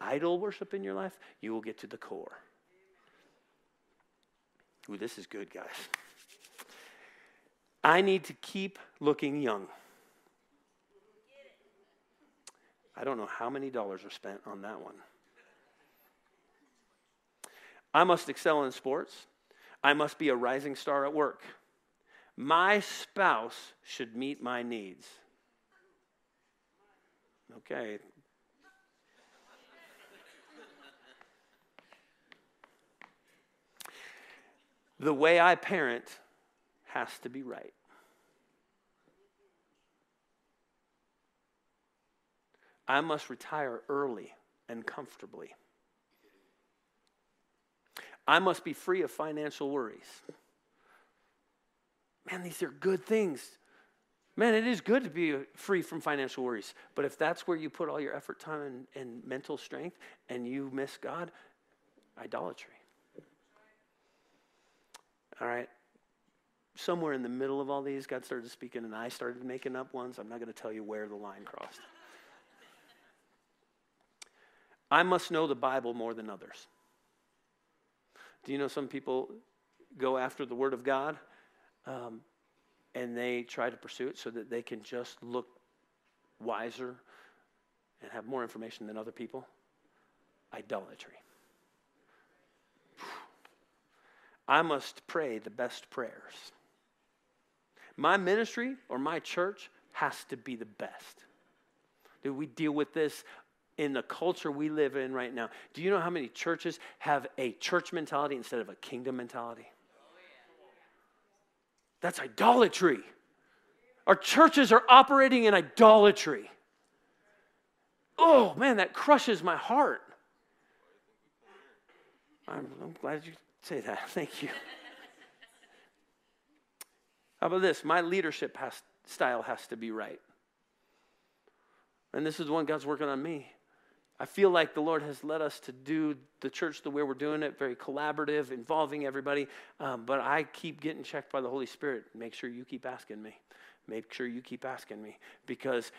idol worship in your life, you will get to the core. Ooh, this is good, guys. I need to keep looking young. I don't know how many dollars are spent on that one. I must excel in sports. I must be a rising star at work. My spouse should meet my needs. Okay. The way I parent has to be right. I must retire early and comfortably. I must be free of financial worries. Man, these are good things. Man, it is good to be free from financial worries. But if that's where you put all your effort, time, and, and mental strength, and you miss God, idolatry. All right. Somewhere in the middle of all these, God started speaking, and I started making up ones. I'm not going to tell you where the line crossed. I must know the Bible more than others. Do you know some people go after the Word of God um, and they try to pursue it so that they can just look wiser and have more information than other people? Idolatry. I must pray the best prayers. My ministry or my church has to be the best. Do we deal with this in the culture we live in right now. Do you know how many churches have a church mentality instead of a kingdom mentality? That's idolatry. Our churches are operating in idolatry. Oh, man, that crushes my heart. I'm, I'm glad you say that. (laughs) Thank you. How about this? My leadership has, style has to be right. And this is the one God's working on me. I feel like the Lord has led us to do the church the way we're doing it, very collaborative, involving everybody. Um, but I keep getting checked by the Holy Spirit. Make sure you keep asking me. Make sure you keep asking me. Because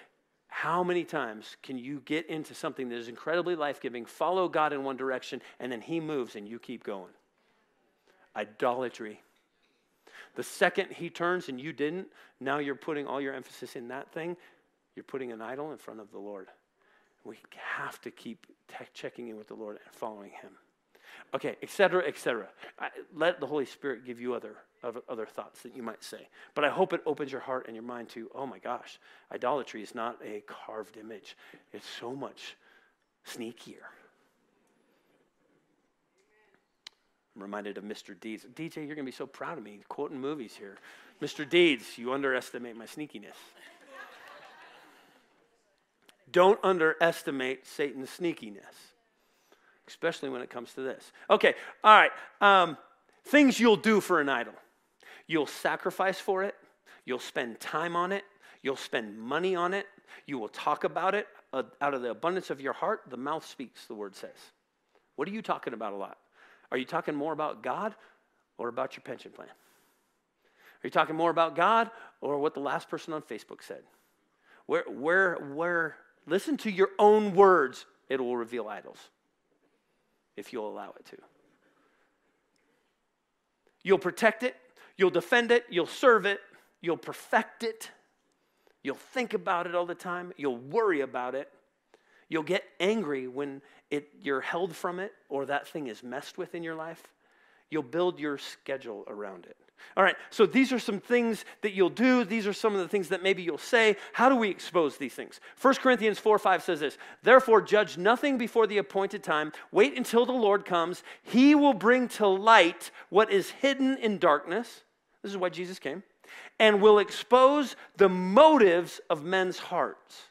how many times can you get into something that is incredibly life giving, follow God in one direction, and then He moves and you keep going? Idolatry. The second He turns and you didn't, now you're putting all your emphasis in that thing, you're putting an idol in front of the Lord. We have to keep te- checking in with the Lord and following Him. Okay, etc., etc. Let the Holy Spirit give you other, other other thoughts that you might say. But I hope it opens your heart and your mind to, oh my gosh, idolatry is not a carved image. It's so much sneakier. I'm reminded of Mr. Deeds. DJ, you're going to be so proud of me quoting movies here. Mr. Deeds, you underestimate my sneakiness. Don't underestimate Satan's sneakiness, especially when it comes to this. Okay, all right. Um, things you'll do for an idol you'll sacrifice for it, you'll spend time on it, you'll spend money on it, you will talk about it uh, out of the abundance of your heart. The mouth speaks, the word says. What are you talking about a lot? Are you talking more about God or about your pension plan? Are you talking more about God or what the last person on Facebook said? Where, where, where Listen to your own words, it will reveal idols if you'll allow it to. You'll protect it, you'll defend it, you'll serve it, you'll perfect it, you'll think about it all the time, you'll worry about it, You'll get angry when it, you're held from it or that thing is messed with in your life. You'll build your schedule around it. All right, so these are some things that you'll do. These are some of the things that maybe you'll say. How do we expose these things? 1 Corinthians 4 5 says this Therefore, judge nothing before the appointed time. Wait until the Lord comes. He will bring to light what is hidden in darkness. This is why Jesus came. And will expose the motives of men's hearts.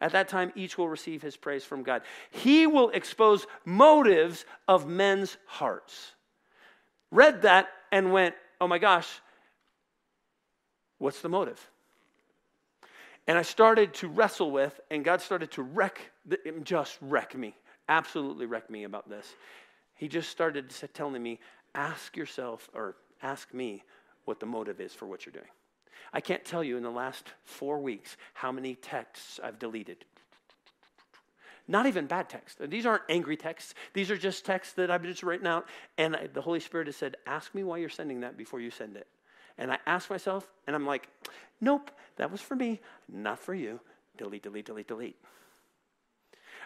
At that time, each will receive his praise from God. He will expose motives of men's hearts. Read that and went, oh my gosh, what's the motive? And I started to wrestle with, and God started to wreck, just wreck me, absolutely wreck me about this. He just started telling me, ask yourself or ask me what the motive is for what you're doing. I can't tell you in the last four weeks how many texts I've deleted. Not even bad texts. These aren't angry texts. These are just texts that I've just written out. And I, the Holy Spirit has said, Ask me why you're sending that before you send it. And I ask myself, and I'm like, Nope, that was for me, not for you. Delete, delete, delete, delete.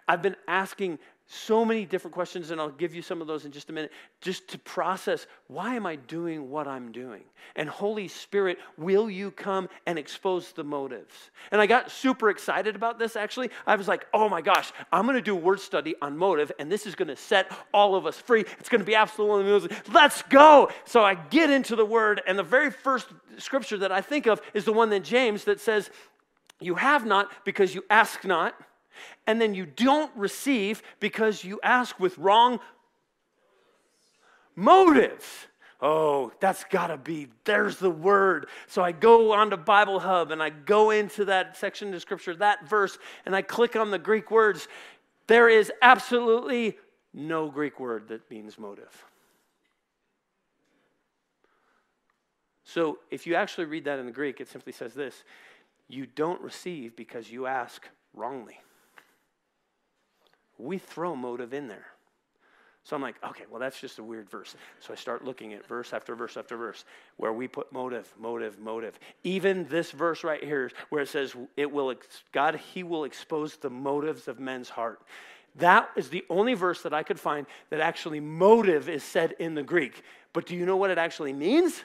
I've been asking so many different questions, and I'll give you some of those in just a minute, just to process why am I doing what I'm doing? And Holy Spirit, will you come and expose the motives? And I got super excited about this actually. I was like, oh my gosh, I'm gonna do word study on motive, and this is gonna set all of us free. It's gonna be absolutely amazing. Let's go. So I get into the word, and the very first scripture that I think of is the one that James that says, You have not because you ask not and then you don't receive because you ask with wrong motives. Oh, that's got to be, there's the word. So I go onto Bible Hub and I go into that section of scripture, that verse, and I click on the Greek words. There is absolutely no Greek word that means motive. So if you actually read that in the Greek, it simply says this You don't receive because you ask wrongly we throw motive in there. So I'm like, okay, well, that's just a weird verse. So I start looking at verse after verse after verse where we put motive, motive, motive. Even this verse right here, where it says, it will, God, He will expose the motives of men's heart. That is the only verse that I could find that actually motive is said in the Greek. But do you know what it actually means?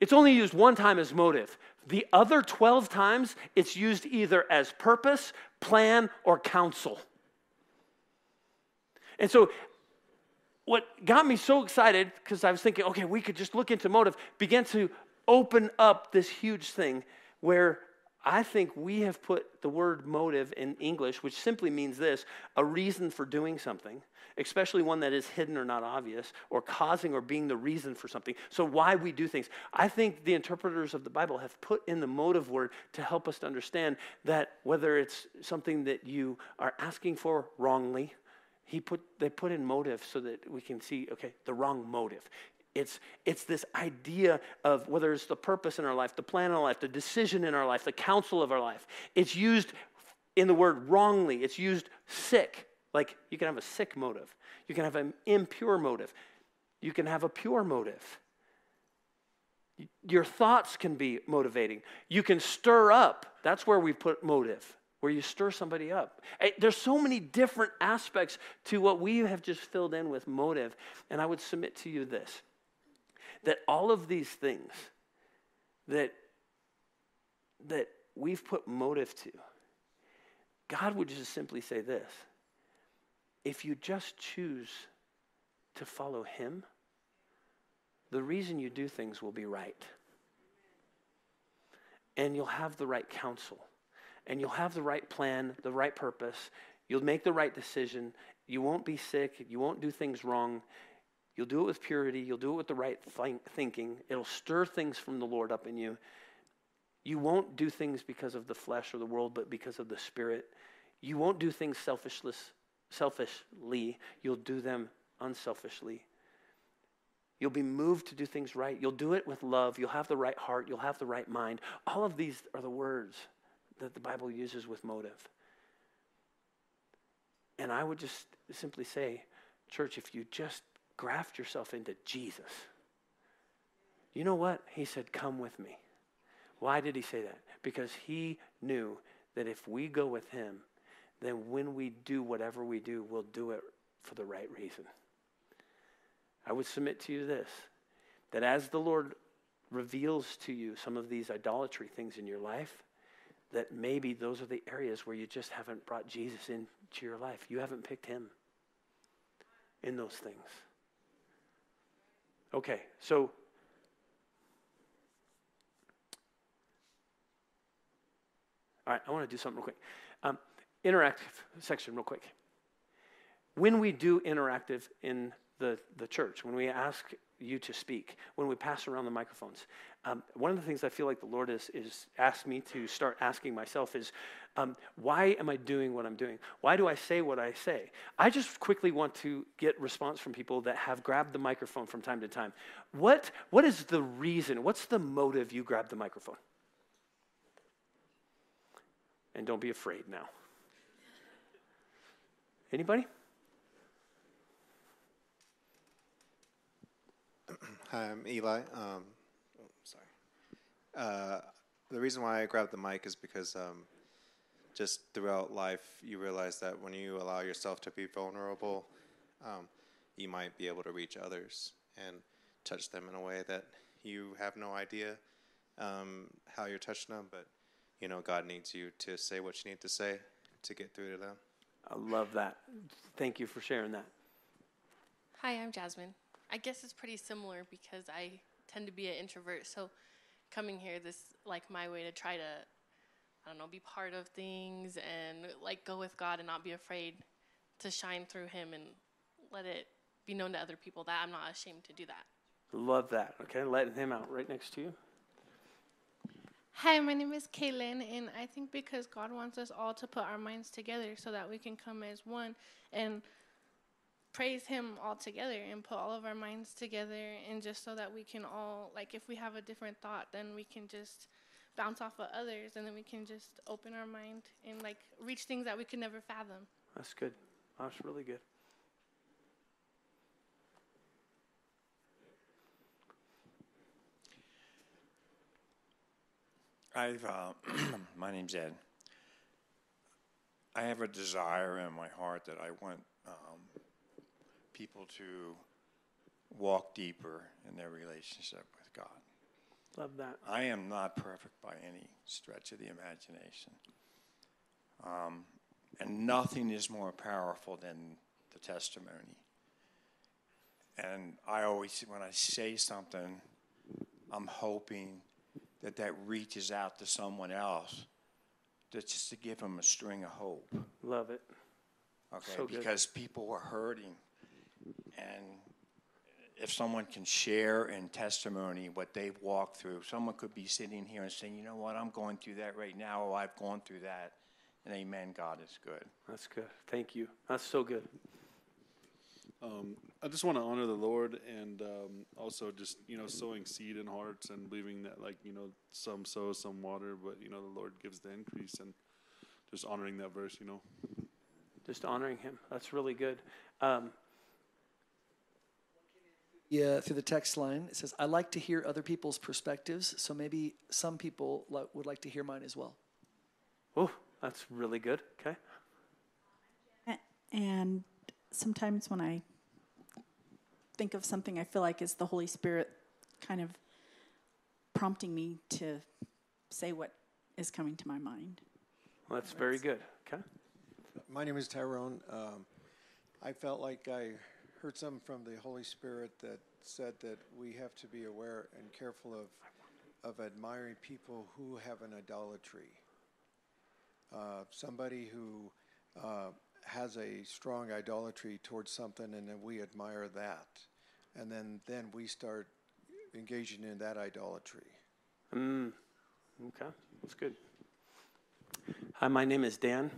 It's only used one time as motive. The other 12 times, it's used either as purpose, plan, or counsel. And so, what got me so excited, because I was thinking, okay, we could just look into motive, began to open up this huge thing where I think we have put the word motive in English, which simply means this a reason for doing something, especially one that is hidden or not obvious, or causing or being the reason for something. So, why we do things. I think the interpreters of the Bible have put in the motive word to help us to understand that whether it's something that you are asking for wrongly, he put, they put in motive so that we can see, okay, the wrong motive. It's, it's this idea of whether it's the purpose in our life, the plan in our life, the decision in our life, the counsel of our life. It's used in the word wrongly. It's used sick. Like you can have a sick motive. You can have an impure motive. You can have a pure motive. Your thoughts can be motivating. You can stir up. That's where we put motive where you stir somebody up. Eh, there's so many different aspects to what we have just filled in with motive. And I would submit to you this that all of these things that, that we've put motive to, God would just simply say this if you just choose to follow Him, the reason you do things will be right. And you'll have the right counsel and you'll have the right plan, the right purpose. You'll make the right decision. You won't be sick. You won't do things wrong. You'll do it with purity. You'll do it with the right th- thinking. It'll stir things from the Lord up in you. You won't do things because of the flesh or the world, but because of the Spirit. You won't do things selfishly. You'll do them unselfishly. You'll be moved to do things right. You'll do it with love. You'll have the right heart. You'll have the right mind. All of these are the words that the Bible uses with motive. And I would just simply say, church, if you just graft yourself into Jesus, you know what? He said, Come with me. Why did he say that? Because he knew that if we go with him, then when we do whatever we do, we'll do it for the right reason. I would submit to you this that as the Lord reveals to you some of these idolatry things in your life, that maybe those are the areas where you just haven't brought Jesus into your life. You haven't picked him in those things. Okay, so all right, I want to do something real quick. Um, interactive section, real quick. When we do interactive in the, the church, when we ask you to speak, when we pass around the microphones, um, one of the things I feel like the Lord is, is asked me to start asking myself is, um, why am I doing what I'm doing? Why do I say what I say? I just quickly want to get response from people that have grabbed the microphone from time to time. What, what is the reason? What's the motive you grabbed the microphone? And don't be afraid now. Anybody? Hi, I'm Eli. Um, oh, sorry. Uh, the reason why I grabbed the mic is because um, just throughout life, you realize that when you allow yourself to be vulnerable, um, you might be able to reach others and touch them in a way that you have no idea um, how you're touching them, but you know God needs you to say what you need to say to get through to them. I love that. Thank you for sharing that. Hi, I'm Jasmine. I guess it's pretty similar because I tend to be an introvert. So coming here, this like my way to try to, I don't know, be part of things and like go with God and not be afraid to shine through Him and let it be known to other people that I'm not ashamed to do that. Love that. Okay, letting him out right next to you. Hi, my name is Kaylin, and I think because God wants us all to put our minds together so that we can come as one and praise Him all together and put all of our minds together, and just so that we can all, like, if we have a different thought, then we can just bounce off of others, and then we can just open our mind and, like, reach things that we could never fathom. That's good. That's really good. I've, uh, (clears throat) my name's Ed. I have a desire in my heart that I want um, people to walk deeper in their relationship with God. Love that. I am not perfect by any stretch of the imagination. Um, and nothing is more powerful than the testimony. And I always, when I say something, I'm hoping that that reaches out to someone else, that's just to give them a string of hope. Love it. Okay, So because people are hurting, and if someone can share in testimony what they've walked through, someone could be sitting here and saying, "You know what? I'm going through that right now. Or I've gone through that." And Amen. God is good. That's good. Thank you. That's so good. Um, I just want to honor the Lord and um, also just you know sowing seed in hearts and believing that like you know some sow, some water, but you know the Lord gives the increase and just honoring that verse. You know. Just honoring him. That's really good. Um, Yeah, through the text line, it says, I like to hear other people's perspectives, so maybe some people li- would like to hear mine as well. oh, that's really good. Okay. And sometimes when I think of something, I feel like it's the Holy Spirit kind of prompting me to say what is coming to my mind. Well, that's very good. Okay. My name is Tyrone. Um, I felt like I heard something from the Holy Spirit that said that we have to be aware and careful of of admiring people who have an idolatry. Uh, somebody who uh, has a strong idolatry towards something, and then we admire that, and then then we start engaging in that idolatry. Mm, okay. That's good. Hi, my name is Dan.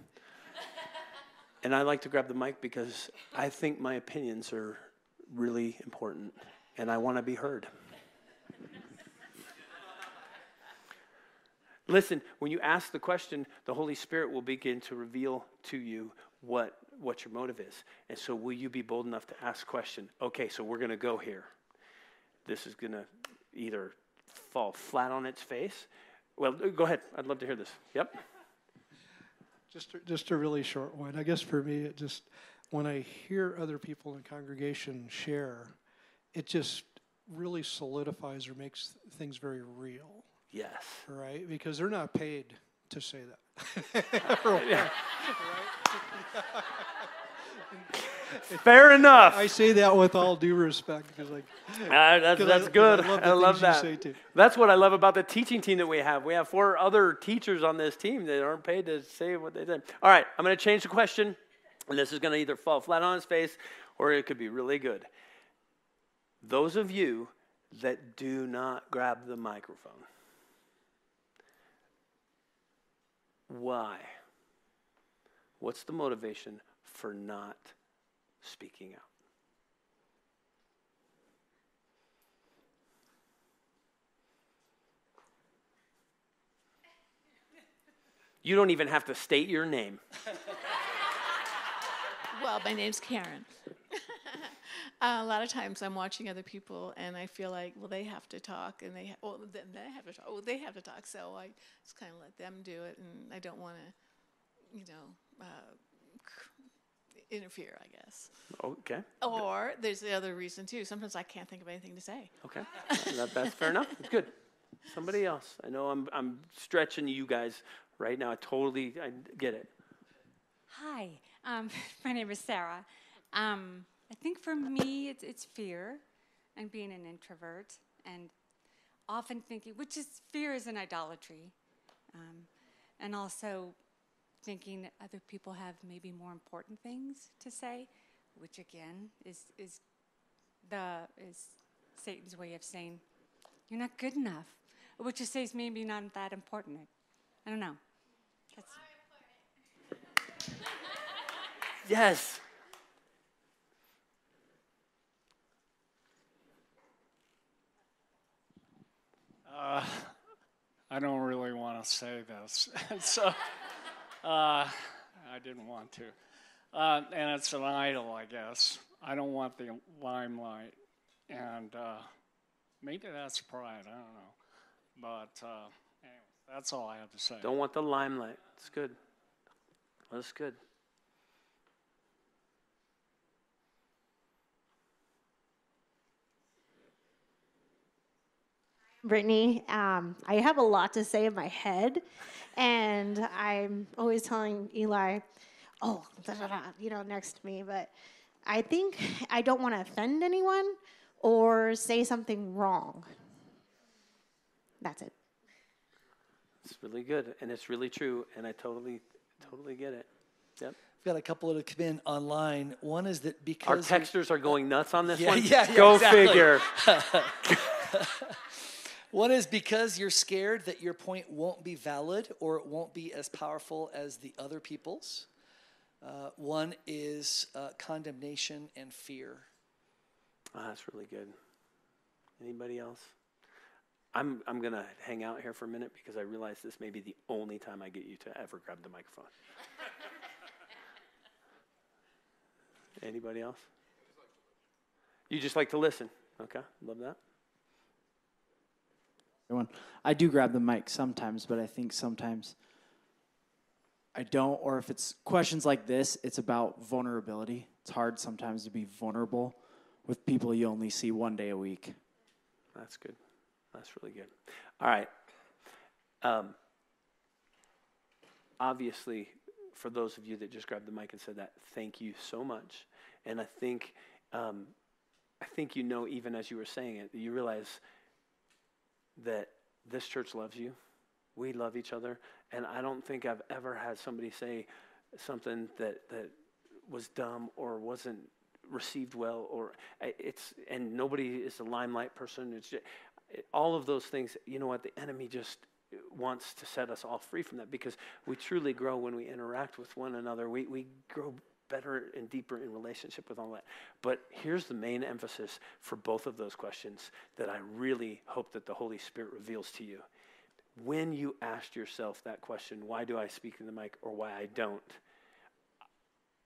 And I like to grab the mic because I think my opinions are really important and I want to be heard. Listen, when you ask the question, the Holy Spirit will begin to reveal to you what, what your motive is. And so, will you be bold enough to ask question? Okay, so we're going to go here. This is going to either fall flat on its face. Well, go ahead. I'd love to hear this. Yep. Just a, just a really short one. I guess for me, it just when I hear other people in the congregation share, it just really solidifies or makes things very real. Yes. Right? Because they're not paid to say that. (laughs) (laughs) Yeah. (laughs) (laughs) Fair enough. I say that with all due respect because, like, Uh, that's 'cause I- good. I love, I love that. You say too. That's what I love about the teaching team that we have. We have four other teachers on this team that aren't paid to say what they did. All right, I'm going to change the question, and this is going to either fall flat on its face or it could be really good. Those of you that do not grab the microphone, why? What's the motivation for not speaking out? You don't even have to state your name. (laughs) Well, my name's Karen. (laughs) a lot of times I'm watching other people and I feel like, well, they have to talk and they, ha- well, they have to talk. Oh, they have to talk. So I just kind of let them do it and I don't want to, you know, uh, interfere, I guess. Okay. Or there's the other reason too. Sometimes I can't think of anything to say. Okay. that, that's fair enough. It's good. Somebody else. I know I'm, I'm stretching you guys right now. I totally I get it. Hi, um, (laughs) my name is Sarah. Um, I think for me, it's, it's fear and being an introvert and often thinking, which is fear is an idolatry, um, and also thinking other people have maybe more important things to say, which again is is the is Satan's way of saying you're not good enough, which just says maybe not that important. I don't know. That's (laughs) Yes. Uh, I don't really want to say this, (laughs) so uh, I didn't want to. Uh, and it's an idol, I guess. I don't want the limelight, and uh, maybe that's pride. I don't know, but uh, anyway, that's all I have to say. Don't want the limelight. It's good. That's good. Brittany. Um, I have a lot to say in my head, and I'm always telling Eli, "Oh, da, da, da," you know, next to me. But I think I don't want to offend anyone or say something wrong. That's it. It's really good, and it's really true, and I totally, totally get it. Yep. We've got a couple that have come in online. One is that because Our we- texters are going nuts on this Yeah, one. yeah, yeah, Go exactly. figure. (laughs) One is because you're scared that your point won't be valid or it won't be as powerful as the other people's. Uh, one is uh, condemnation and fear. Oh, that's really good. Anybody else? I'm I'm gonna hang out here for a minute because I realize this may be the only time I get you to ever grab the microphone. Anybody else? You just like to listen. Okay, love that. Everyone, I do grab the mic sometimes, but I think sometimes I don't. Or if it's questions like this, it's about vulnerability. It's hard sometimes to be vulnerable with people you only see one day a week. That's good. That's really good. All right. Um, obviously, for those of you that just grabbed the mic and said that, thank you so much. And I think, um, I think you know, even as you were saying it, you realize that this church loves you. We love each other, and I don't think I've ever had somebody say something that that was dumb or wasn't received well, or it's and nobody is a limelight person. It's just, all of those things. You know what? The enemy just wants to set us all free from that because we truly grow when we interact with one another. We we grow better and deeper in relationship with all that. But here's the main emphasis for both of those questions that I really hope that the Holy Spirit reveals to you. When you asked yourself that question, why do I speak in the mic or why I don't?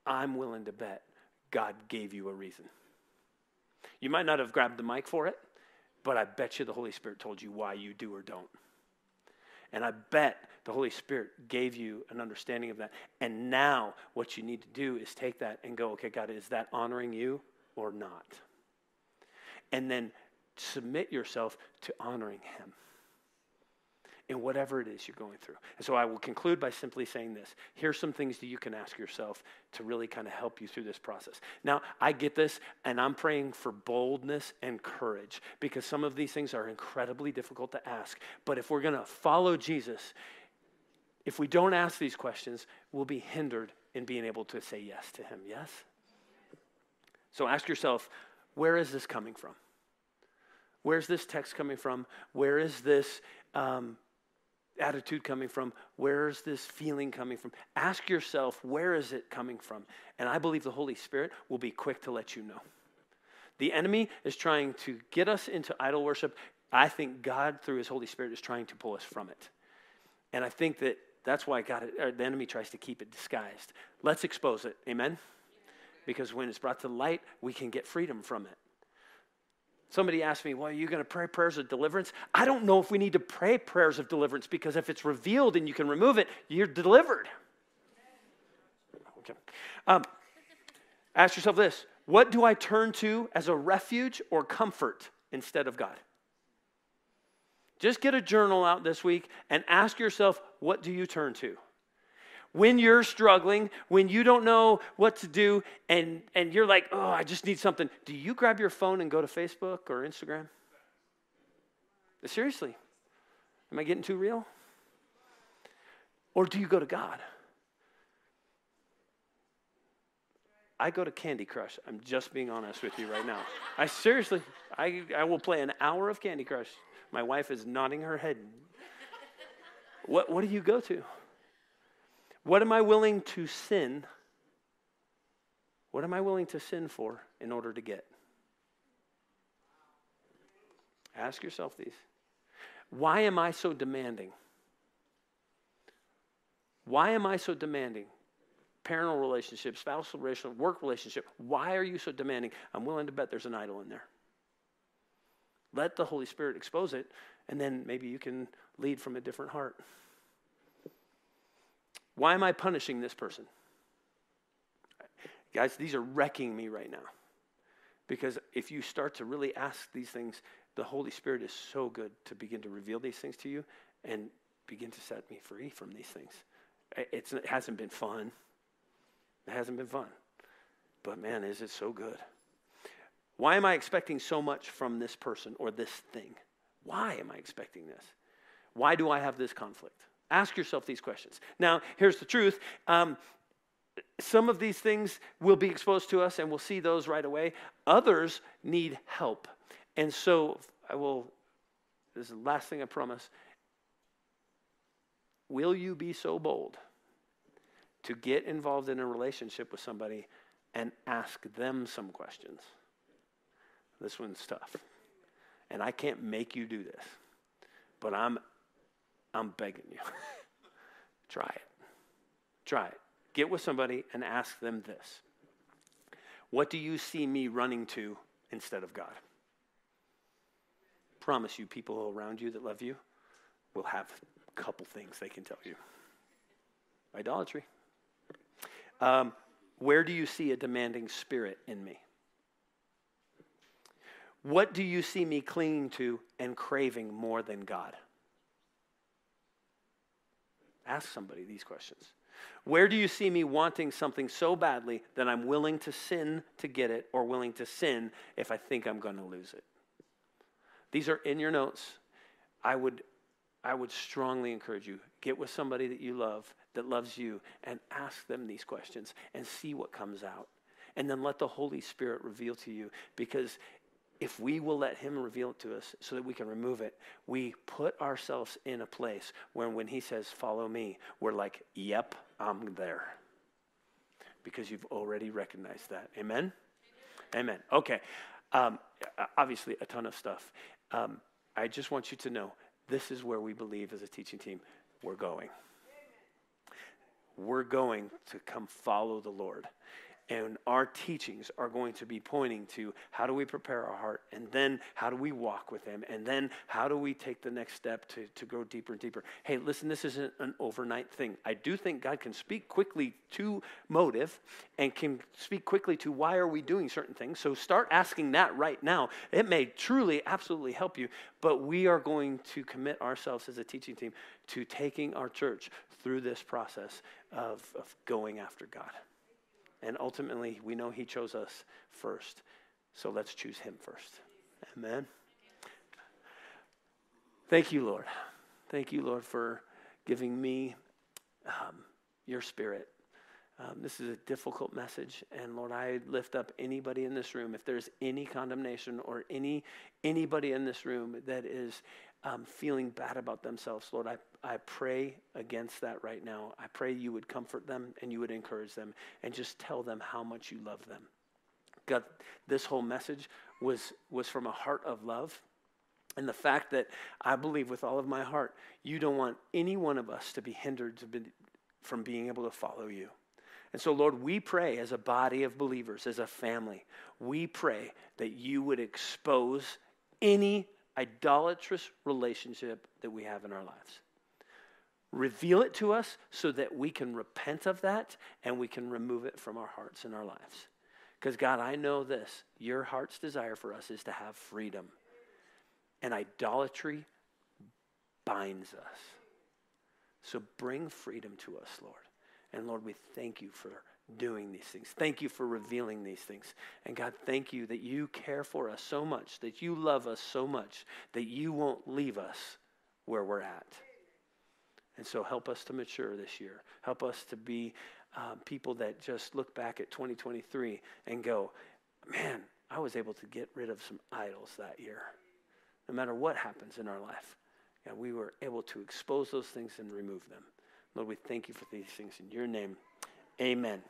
I'm willing to bet God gave you a reason. You might not have grabbed the mic for it, but I bet you the Holy Spirit told you why you do or don't. And I bet the Holy Spirit gave you an understanding of that. And now what you need to do is take that and go, okay, God, is that honoring you or not? And then submit yourself to honoring Him in whatever it is you're going through. And so I will conclude by simply saying this. Here's some things that you can ask yourself to really kind of help you through this process. Now, I get this, and I'm praying for boldness and courage because some of these things are incredibly difficult to ask. But if we're going to follow Jesus, if we don't ask these questions, we'll be hindered in being able to say yes to Him. Yes? So ask yourself, where is this coming from? Where's this text coming from? Where is this um, attitude coming from? Where's this feeling coming from? Ask yourself, where is it coming from? And I believe the Holy Spirit will be quick to let you know. The enemy is trying to get us into idol worship. I think God, through his Holy Spirit, is trying to pull us from it. And I think that that's why God, uh, the enemy tries to keep it disguised. Let's expose it. Amen? Because when it's brought to light, we can get freedom from it. Somebody asked me, Well, are you going to pray prayers of deliverance? I don't know if we need to pray prayers of deliverance because if it's revealed and you can remove it, you're delivered. Okay. Um, ask yourself this What do I turn to as a refuge or comfort instead of God? Just get a journal out this week and ask yourself, What do you turn to? When you're struggling, when you don't know what to do, and, and you're like, oh, I just need something, do you grab your phone and go to Facebook or Instagram? Seriously, am I getting too real? Or do you go to God? I go to Candy Crush. I'm just being honest with you right now. I seriously, I, I will play an hour of Candy Crush. My wife is nodding her head. What, what do you go to? What am I willing to sin? What am I willing to sin for in order to get? Ask yourself these. Why am I so demanding? Why am I so demanding? Parental relationship, spousal relationship, work relationship. Why are you so demanding? I'm willing to bet there's an idol in there. Let the Holy Spirit expose it, and then maybe you can lead from a different heart. Why am I punishing this person? Guys, these are wrecking me right now. Because if you start to really ask these things, the Holy Spirit is so good to begin to reveal these things to you and begin to set me free from these things. It's, it hasn't been fun. It hasn't been fun. But man, is it so good. Why am I expecting so much from this person or this thing? Why am I expecting this? Why do I have this conflict? Ask yourself these questions. Now, here's the truth. Um, some of these things will be exposed to us and we'll see those right away. Others need help. And so I will, this is the last thing I promise. Will you be so bold to get involved in a relationship with somebody and ask them some questions? This one's tough. And I can't make you do this, but I'm I'm begging you. (laughs) Try it. Try it. Get with somebody and ask them this What do you see me running to instead of God? Promise you, people around you that love you will have a couple things they can tell you. Idolatry. Um, where do you see a demanding spirit in me? What do you see me clinging to and craving more than God? Ask somebody these questions. Where do you see me wanting something so badly that I'm willing to sin to get it or willing to sin if I think I'm going to lose it? These are in your notes. I would I would strongly encourage you get with somebody that you love that loves you and ask them these questions and see what comes out. And then let the Holy Spirit reveal to you because if we will let him reveal it to us so that we can remove it, we put ourselves in a place where when he says, Follow me, we're like, Yep, I'm there. Because you've already recognized that. Amen? Amen. Okay. Um, obviously, a ton of stuff. Um, I just want you to know this is where we believe as a teaching team we're going. We're going to come follow the Lord. And our teachings are going to be pointing to how do we prepare our heart, and then how do we walk with Him, and then how do we take the next step to, to go deeper and deeper. Hey, listen, this isn't an overnight thing. I do think God can speak quickly to motive and can speak quickly to why are we doing certain things. So start asking that right now. It may truly, absolutely help you, but we are going to commit ourselves as a teaching team to taking our church through this process of, of going after God. And ultimately, we know He chose us first. So let's choose Him first. Amen. Thank you, Lord. Thank you, Lord, for giving me um, your spirit. Um, this is a difficult message, and Lord, I lift up anybody in this room. If there's any condemnation or any anybody in this room that is um, feeling bad about themselves, Lord, I, I pray against that right now. I pray you would comfort them and you would encourage them and just tell them how much you love them. God, this whole message was, was from a heart of love. And the fact that I believe with all of my heart, you don't want any one of us to be hindered to be, from being able to follow you. And so, Lord, we pray as a body of believers, as a family, we pray that you would expose any idolatrous relationship that we have in our lives. Reveal it to us so that we can repent of that and we can remove it from our hearts and our lives. Because, God, I know this your heart's desire for us is to have freedom. And idolatry binds us. So bring freedom to us, Lord. And Lord, we thank you for doing these things. Thank you for revealing these things. And God, thank you that you care for us so much, that you love us so much, that you won't leave us where we're at. And so help us to mature this year. Help us to be um, people that just look back at 2023 and go, man, I was able to get rid of some idols that year. No matter what happens in our life, and we were able to expose those things and remove them. Lord, we thank you for these things in your name. Amen.